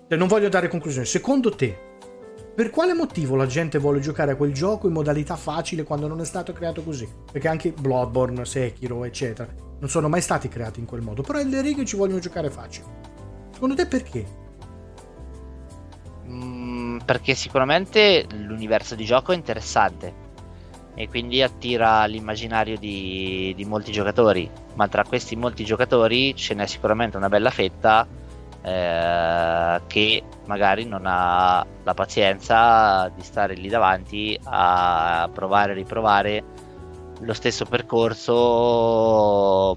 Cioè, non voglio dare conclusioni secondo te per quale motivo la gente vuole giocare a quel gioco in modalità facile quando non è stato creato così? Perché anche Bloodborne, Sekiro, eccetera, non sono mai stati creati in quel modo. Però le righe ci vogliono giocare facile. Secondo te perché? Mm, perché sicuramente l'universo di gioco è interessante. e quindi attira l'immaginario di, di molti giocatori, ma tra questi molti giocatori ce n'è sicuramente una bella fetta eh, che magari non ha la pazienza di stare lì davanti a provare e riprovare lo stesso percorso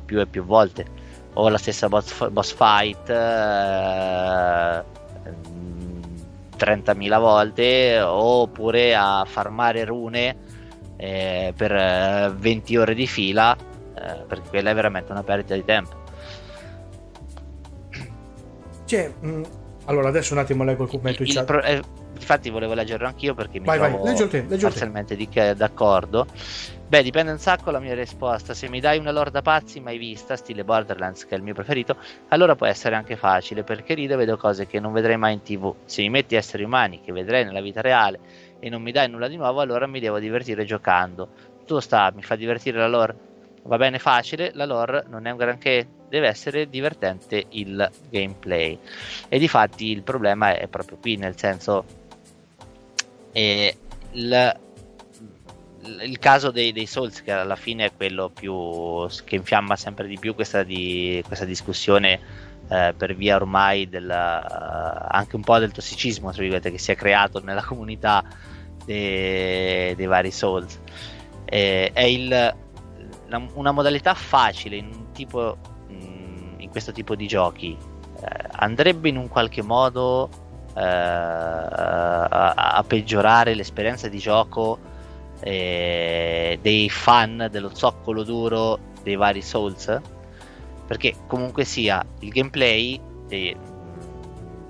più e più volte. O la stessa boss, boss fight eh, 30.000 volte oppure a farmare rune eh, per 20 ore di fila eh, perché quella è veramente una perdita di tempo cioè, mh, mm, allora adesso un attimo leggo il commento in chat. Eh, infatti volevo leggerlo anch'io perché mi vai, trovo vai, te, parzialmente di- d'accordo. Beh, dipende un sacco la mia risposta. Se mi dai una lorda pazzi mai vista, stile Borderlands, che è il mio preferito, allora può essere anche facile, perché e vedo cose che non vedrei mai in tv. Se mi metti esseri umani che vedrei nella vita reale e non mi dai nulla di nuovo, allora mi devo divertire giocando. Tu sta, mi fa divertire la lore. Va bene facile, la lore non è un granché, deve essere divertente il gameplay. E di fatti il problema è proprio qui, nel senso eh, il, il, caso dei, dei, Souls, che alla fine è quello più che infiamma sempre di più questa, di, questa discussione. Eh, per via ormai del, uh, anche un po' del tossicismo che si è creato nella comunità dei, dei vari Souls. Eh, è il, la, una modalità facile in un tipo in questo tipo di giochi eh, andrebbe in un qualche modo eh, a, a, peggiorare l'esperienza di gioco eh, dei fan dello zoccolo duro dei vari Souls? Perché comunque sia il gameplay, e,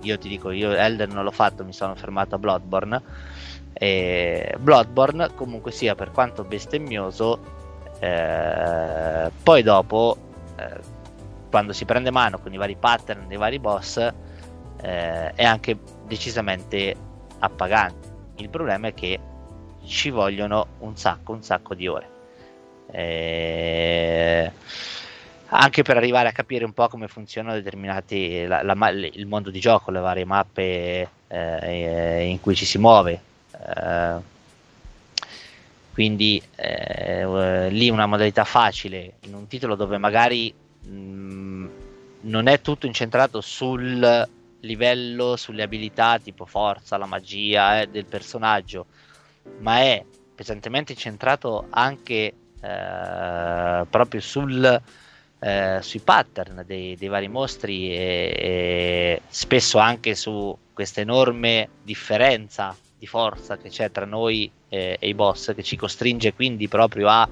io ti dico, io Elder non l'ho fatto, mi sono fermato a Bloodborne. Bloodborne comunque sia per quanto bestemmioso, eh, poi dopo eh, quando si prende mano con i vari pattern dei vari boss eh, è anche decisamente appagante. Il problema è che ci vogliono un sacco, un sacco di ore. Eh, anche per arrivare a capire un po' come funzionano determinati la, la, il mondo di gioco, le varie mappe eh, in cui ci si muove. Eh, quindi eh, lì una modalità facile in un titolo dove magari mh, mm, non è tutto incentrato sul livello, sulle abilità tipo forza, la magia eh, del personaggio, ma è pesantemente incentrato anche eh, proprio sul, eh, sui pattern dei, dei, vari mostri e, e spesso anche su questa enorme differenza di forza che c'è tra noi e, e i boss che ci costringe quindi proprio a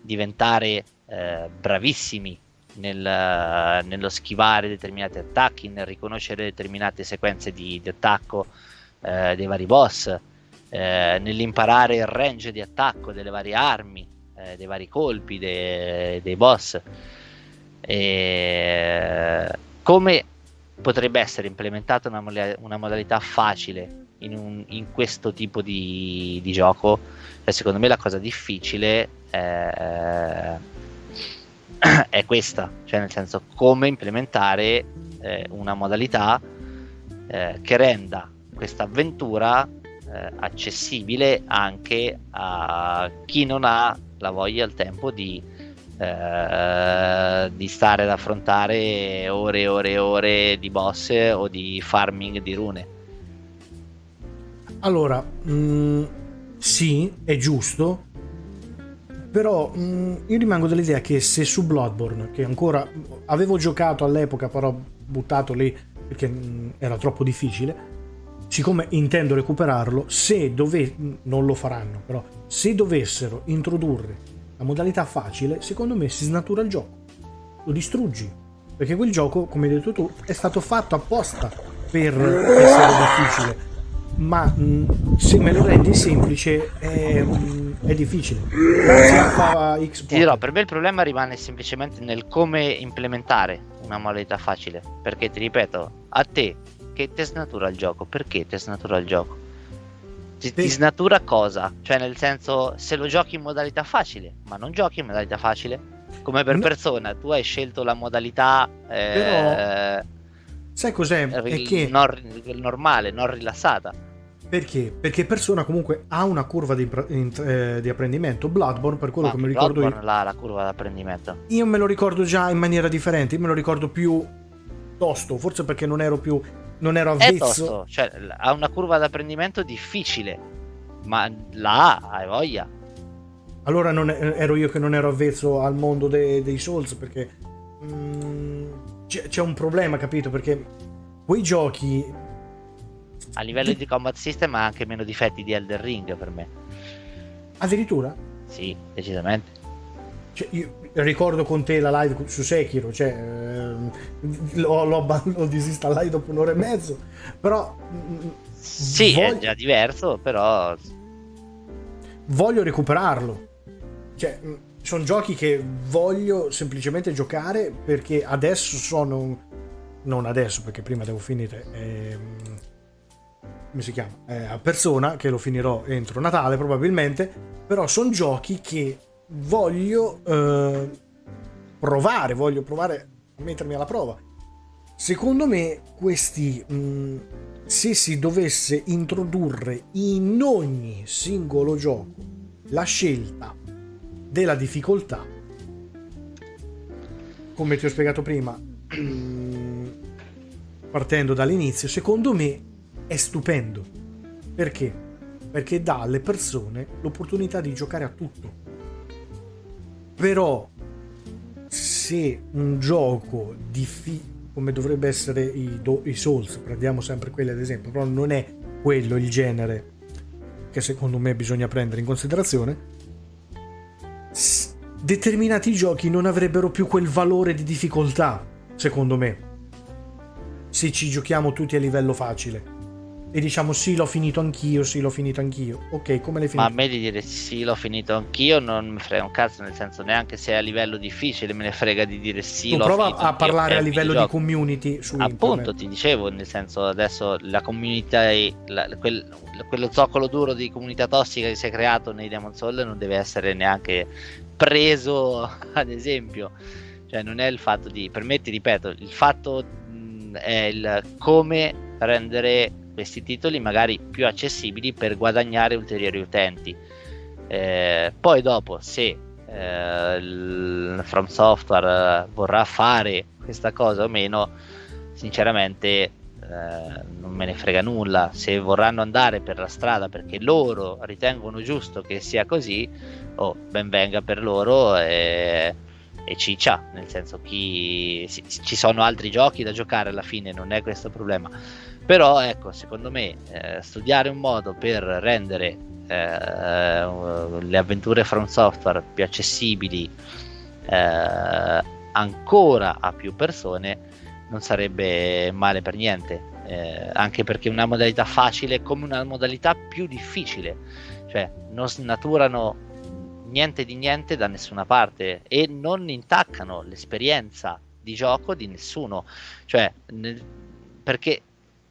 diventare eh, bravissimi nel, nello schivare determinati attacchi, nel riconoscere determinate sequenze di, di attacco eh, dei vari boss, eh, nell'imparare il range di attacco delle varie armi, eh, dei vari colpi de, dei boss. E come potrebbe essere implementata una, una modalità facile in, un, in, questo tipo di, di gioco? E secondo me la cosa difficile è è questa, cioè nel senso come implementare eh, una modalità eh, che renda questa avventura eh, accessibile anche a chi non ha la voglia e il tempo di, eh, di stare ad affrontare ore e ore e ore di boss o di farming di rune. Allora, mh, mm, sì, è giusto, però mh, mm, io rimango dell'idea che se su Bloodborne, che ancora avevo giocato all'epoca, però buttato lì perché mh, mm, era troppo difficile, siccome intendo recuperarlo, se dove mm, non lo faranno, però se dovessero introdurre la modalità facile, secondo me si snatura il gioco. Lo distruggi. Perché quel gioco, come hai detto tu, è stato fatto apposta per essere difficile ma mh, mm, se me lo rendi semplice è, mh, mm, è difficile. Ti dirò, per me il problema rimane semplicemente nel come implementare una modalità facile. Perché ti ripeto, a te che ti snatura il gioco, perché ti snatura il gioco? Ti, ti, snatura cosa? Cioè, nel senso, se lo giochi in modalità facile, ma non giochi in modalità facile, come per no. persona, tu hai scelto la modalità. Eh, Però Sai cos'è? È che... non, normale, non rilassata. Perché? Perché Persona comunque ha una curva di, eh, di apprendimento. Bloodborne, per quello Ma che mi ricordo io. Bloodborne ha la curva di apprendimento. Io me lo ricordo già in maniera differente. Io me lo ricordo più tosto, forse perché non ero più. Non ero avvezzo. È tosto, cioè ha una curva di apprendimento difficile. Ma la ha, hai voglia. Allora non è, ero io che non ero avvezzo al mondo de, dei Souls perché. Mm, c'è, c'è un problema, capito? Perché quei giochi a livello di combat system ha anche meno difetti di Elder Ring per me. Addirittura? Sì, decisamente. Cioè, io ricordo con te la live su Sekiro, cioè, eh, l'ho, l'ho, l'ho disinstallato dopo un'ora e mezzo, però... Mm, sì, voglio... è già diverso, però... Voglio recuperarlo. Cioè, mm, sono giochi che voglio semplicemente giocare perché adesso sono... Non adesso, perché prima devo finire... Ehm come si chiama? Eh, a persona, che lo finirò entro Natale probabilmente, però sono giochi che voglio eh, provare, voglio provare a mettermi alla prova. Secondo me questi, mh, mm, se si dovesse introdurre in ogni singolo gioco la scelta della difficoltà, come ti ho spiegato prima, mm, partendo dall'inizio, secondo me è stupendo. Perché? Perché dà alle persone l'opportunità di giocare a tutto. Però se un gioco difficile come dovrebbe essere i, do- i, Souls, prendiamo sempre quelli ad esempio, però non è quello il genere che secondo me bisogna prendere in considerazione, determinati giochi non avrebbero più quel valore di difficoltà, secondo me, se ci giochiamo tutti a livello facile e diciamo sì l'ho finito anch'io, sì l'ho finito anch'io. Ok, come l'hai finito? Ma a me di dire sì l'ho finito anch'io non mi frega un cazzo, nel senso neanche se è a livello difficile me ne frega di dire sì tu l'ho prova finito a anch'io. parlare a livello di community su Appunto, internet. ti dicevo, nel senso adesso la comunità, la, quel, quello zoccolo duro di comunità tossica che si è creato nei Demon Soul non deve essere neanche preso ad esempio. Cioè non è il fatto di, per me ti ripeto, il fatto mh, è il come rendere questi titoli magari più accessibili per guadagnare ulteriori utenti. Eh, poi dopo se eh, il From Software vorrà fare questa cosa o meno, sinceramente eh, non me ne frega nulla. Se vorranno andare per la strada perché loro ritengono giusto che sia così, oh, ben venga per loro e, e ciccia, nel senso che ci sono altri giochi da giocare alla fine, non è questo il problema però ecco, secondo me eh, studiare un modo per rendere eh, le avventure from software più accessibili eh, ancora a più persone non sarebbe male per niente. Eh, anche perché una modalità facile come una modalità più difficile, cioè non snaturano niente di niente da nessuna parte e non intaccano l'esperienza di gioco di nessuno, cioè nel, perché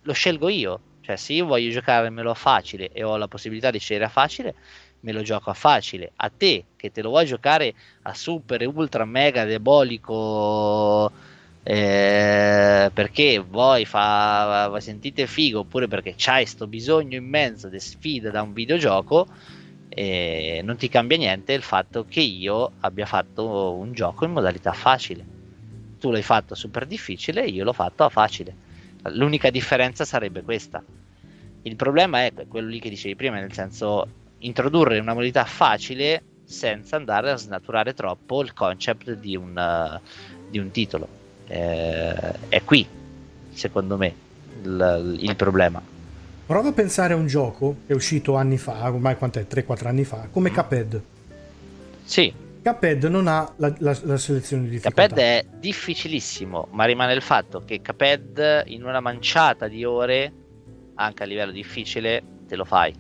lo scelgo io. Cioè, se io voglio giocarmelo a facile e ho la possibilità di scegliere a facile, me lo gioco a facile. A te che te lo vuoi giocare a super, ultra, mega, diabolico. Eh, perché vuoi fa, sentite figo oppure perché c'hai sto bisogno immenso di sfida da un videogioco eh, non ti cambia niente il fatto che io abbia fatto un gioco in modalità facile tu l'hai fatto super difficile io l'ho fatto a facile L'unica differenza sarebbe questa. Il problema è quello lì che dicevi prima, nel senso introdurre una modalità facile senza andare a snaturare troppo il concept di un, uh, di un titolo. Eh, è qui, secondo me, il, il, problema. Prova a pensare a un gioco che è uscito anni fa, ormai quant'è? 3-4 anni fa, come mm. Cuphead. Sì, Cuphead non ha la, la, la, selezione di difficoltà. Cuphead è difficilissimo, ma rimane il fatto che Cuphead in una manciata di ore, anche a livello difficile, te lo fai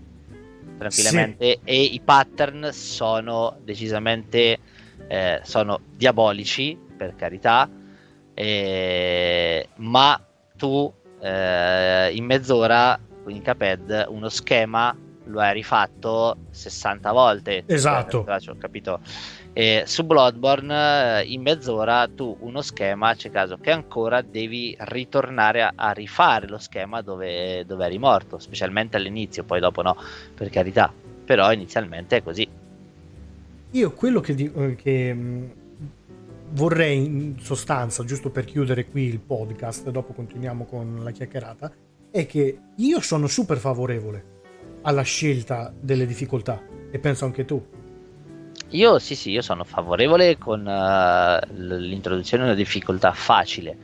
tranquillamente sì. e i pattern sono decisamente eh, sono diabolici, per carità, eh, ma tu eh, in mezz'ora in Cuphead uno schema lo hai rifatto 60 volte. Esatto. Cioè, ho capito E su Bloodborne eh, in mezz'ora tu uno schema c'è caso che ancora devi ritornare a, a rifare lo schema dove, dove eri morto, specialmente all'inizio, poi dopo no, per carità, però inizialmente è così. Io quello che, eh, che mm, vorrei in sostanza, giusto per chiudere qui il podcast, dopo continuiamo con la chiacchierata, è che io sono super favorevole alla scelta delle difficoltà e penso anche tu. Io sì, sì, io sono favorevole con uh, l'introduzione di una difficoltà facile.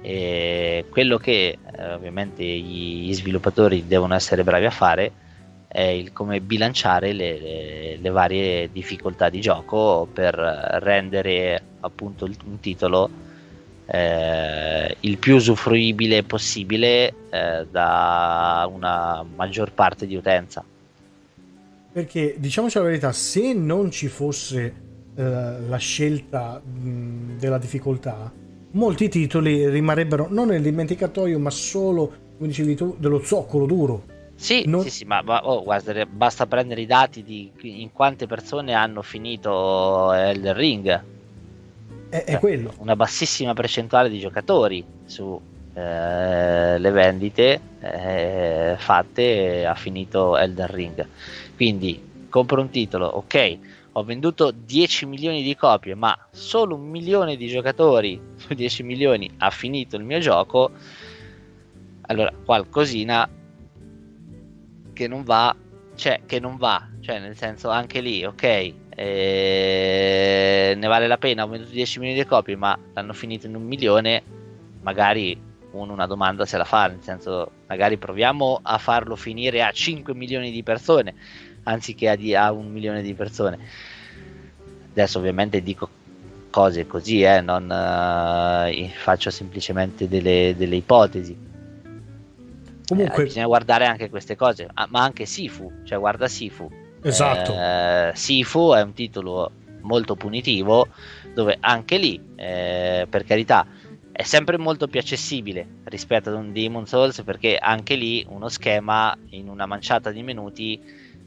E quello che uh, ovviamente gli, sviluppatori devono essere bravi a fare è il come bilanciare le, le, le varie difficoltà di gioco per rendere appunto un titolo eh, il più usufruibile possibile eh, da una maggior parte di utenza. Perché diciamoci la verità, se non ci fosse eh, la scelta mh, della difficoltà, molti titoli rimarrebbero non nel dimenticatoio, ma solo, come dicevi tu, dello zoccolo duro sì, non... sì, sì, ma, oh, guarda, basta prendere i dati di in quante persone hanno finito Elden Ring. È, è cioè, quello. Una bassissima percentuale di giocatori su eh, le vendite eh, fatte ha finito Elden Ring. Quindi compro un titolo, ok, ho venduto 10 milioni di copie, ma solo un milione di giocatori su 10 milioni ha finito il mio gioco. Allora, qualcosina che non va, cioè che non va, cioè nel senso anche lì, ok, eh, ne vale la pena, ho venduto 10 milioni di copie, ma l'hanno finito in un milione, magari uno una domanda se la fa, nel senso magari proviamo a farlo finire a 5 milioni di persone anziché a, di, a un milione di persone. Adesso ovviamente dico cose così, eh, non uh, faccio semplicemente delle, delle ipotesi Comunque... Eh, bisogna guardare anche queste cose, ah, ma anche Sifu, cioè guarda Sifu. Esatto. Eh, Sifu è un titolo molto punitivo dove anche lì, eh, per carità, è sempre molto più accessibile rispetto ad un Demon Souls perché anche lì uno schema in una manciata di minuti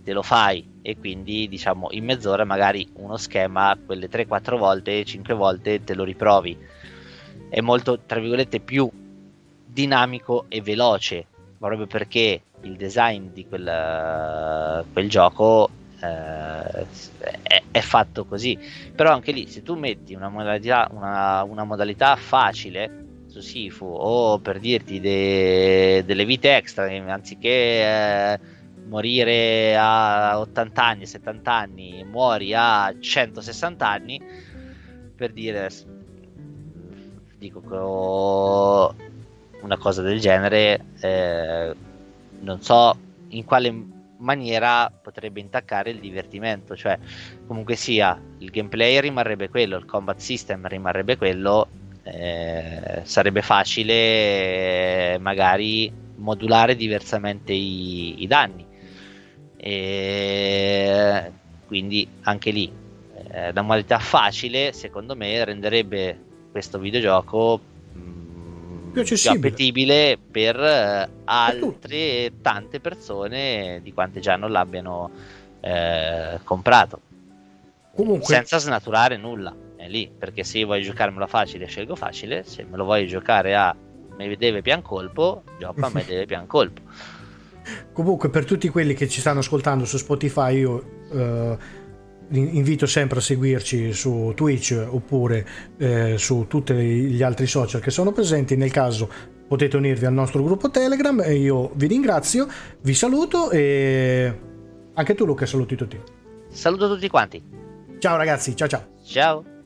te lo fai e quindi diciamo in mezz'ora magari uno schema quelle 3-4 volte, 5 volte te lo riprovi. È molto, tra virgolette, più dinamico e veloce proprio perché il design di quel, quel gioco eh, è, è, fatto così. Però anche lì, se tu metti una modalità, una, una modalità facile su Sifu o per dirti de, delle vite extra, anziché eh, morire a 80 anni, 70 anni, muori a 160 anni, per dire, dico che una cosa del genere, eh, non so in quale maniera potrebbe intaccare il divertimento, cioè comunque sia il gameplay rimarrebbe quello, il combat system rimarrebbe quello, eh, sarebbe facile eh, magari modulare diversamente i, i danni. E quindi anche lì eh, la modalità facile secondo me renderebbe questo videogioco più, più appetibile per eh, altre tante persone di quante già non l'abbiano eh, comprato. Comunque... Senza snaturare nulla, è lì, perché se vuoi giocarmela facile scelgo facile, se me lo vuoi giocare a me deve pian colpo, gioco a me deve pian colpo. Comunque per tutti quelli che ci stanno ascoltando su Spotify io... Uh invito sempre a seguirci su Twitch oppure eh, su tutti gli altri social che sono presenti. Nel caso potete unirvi al nostro gruppo Telegram e io vi ringrazio, vi saluto e anche tu Luca saluti tutti. Saluto tutti quanti. Ciao ragazzi, ciao ciao. Ciao.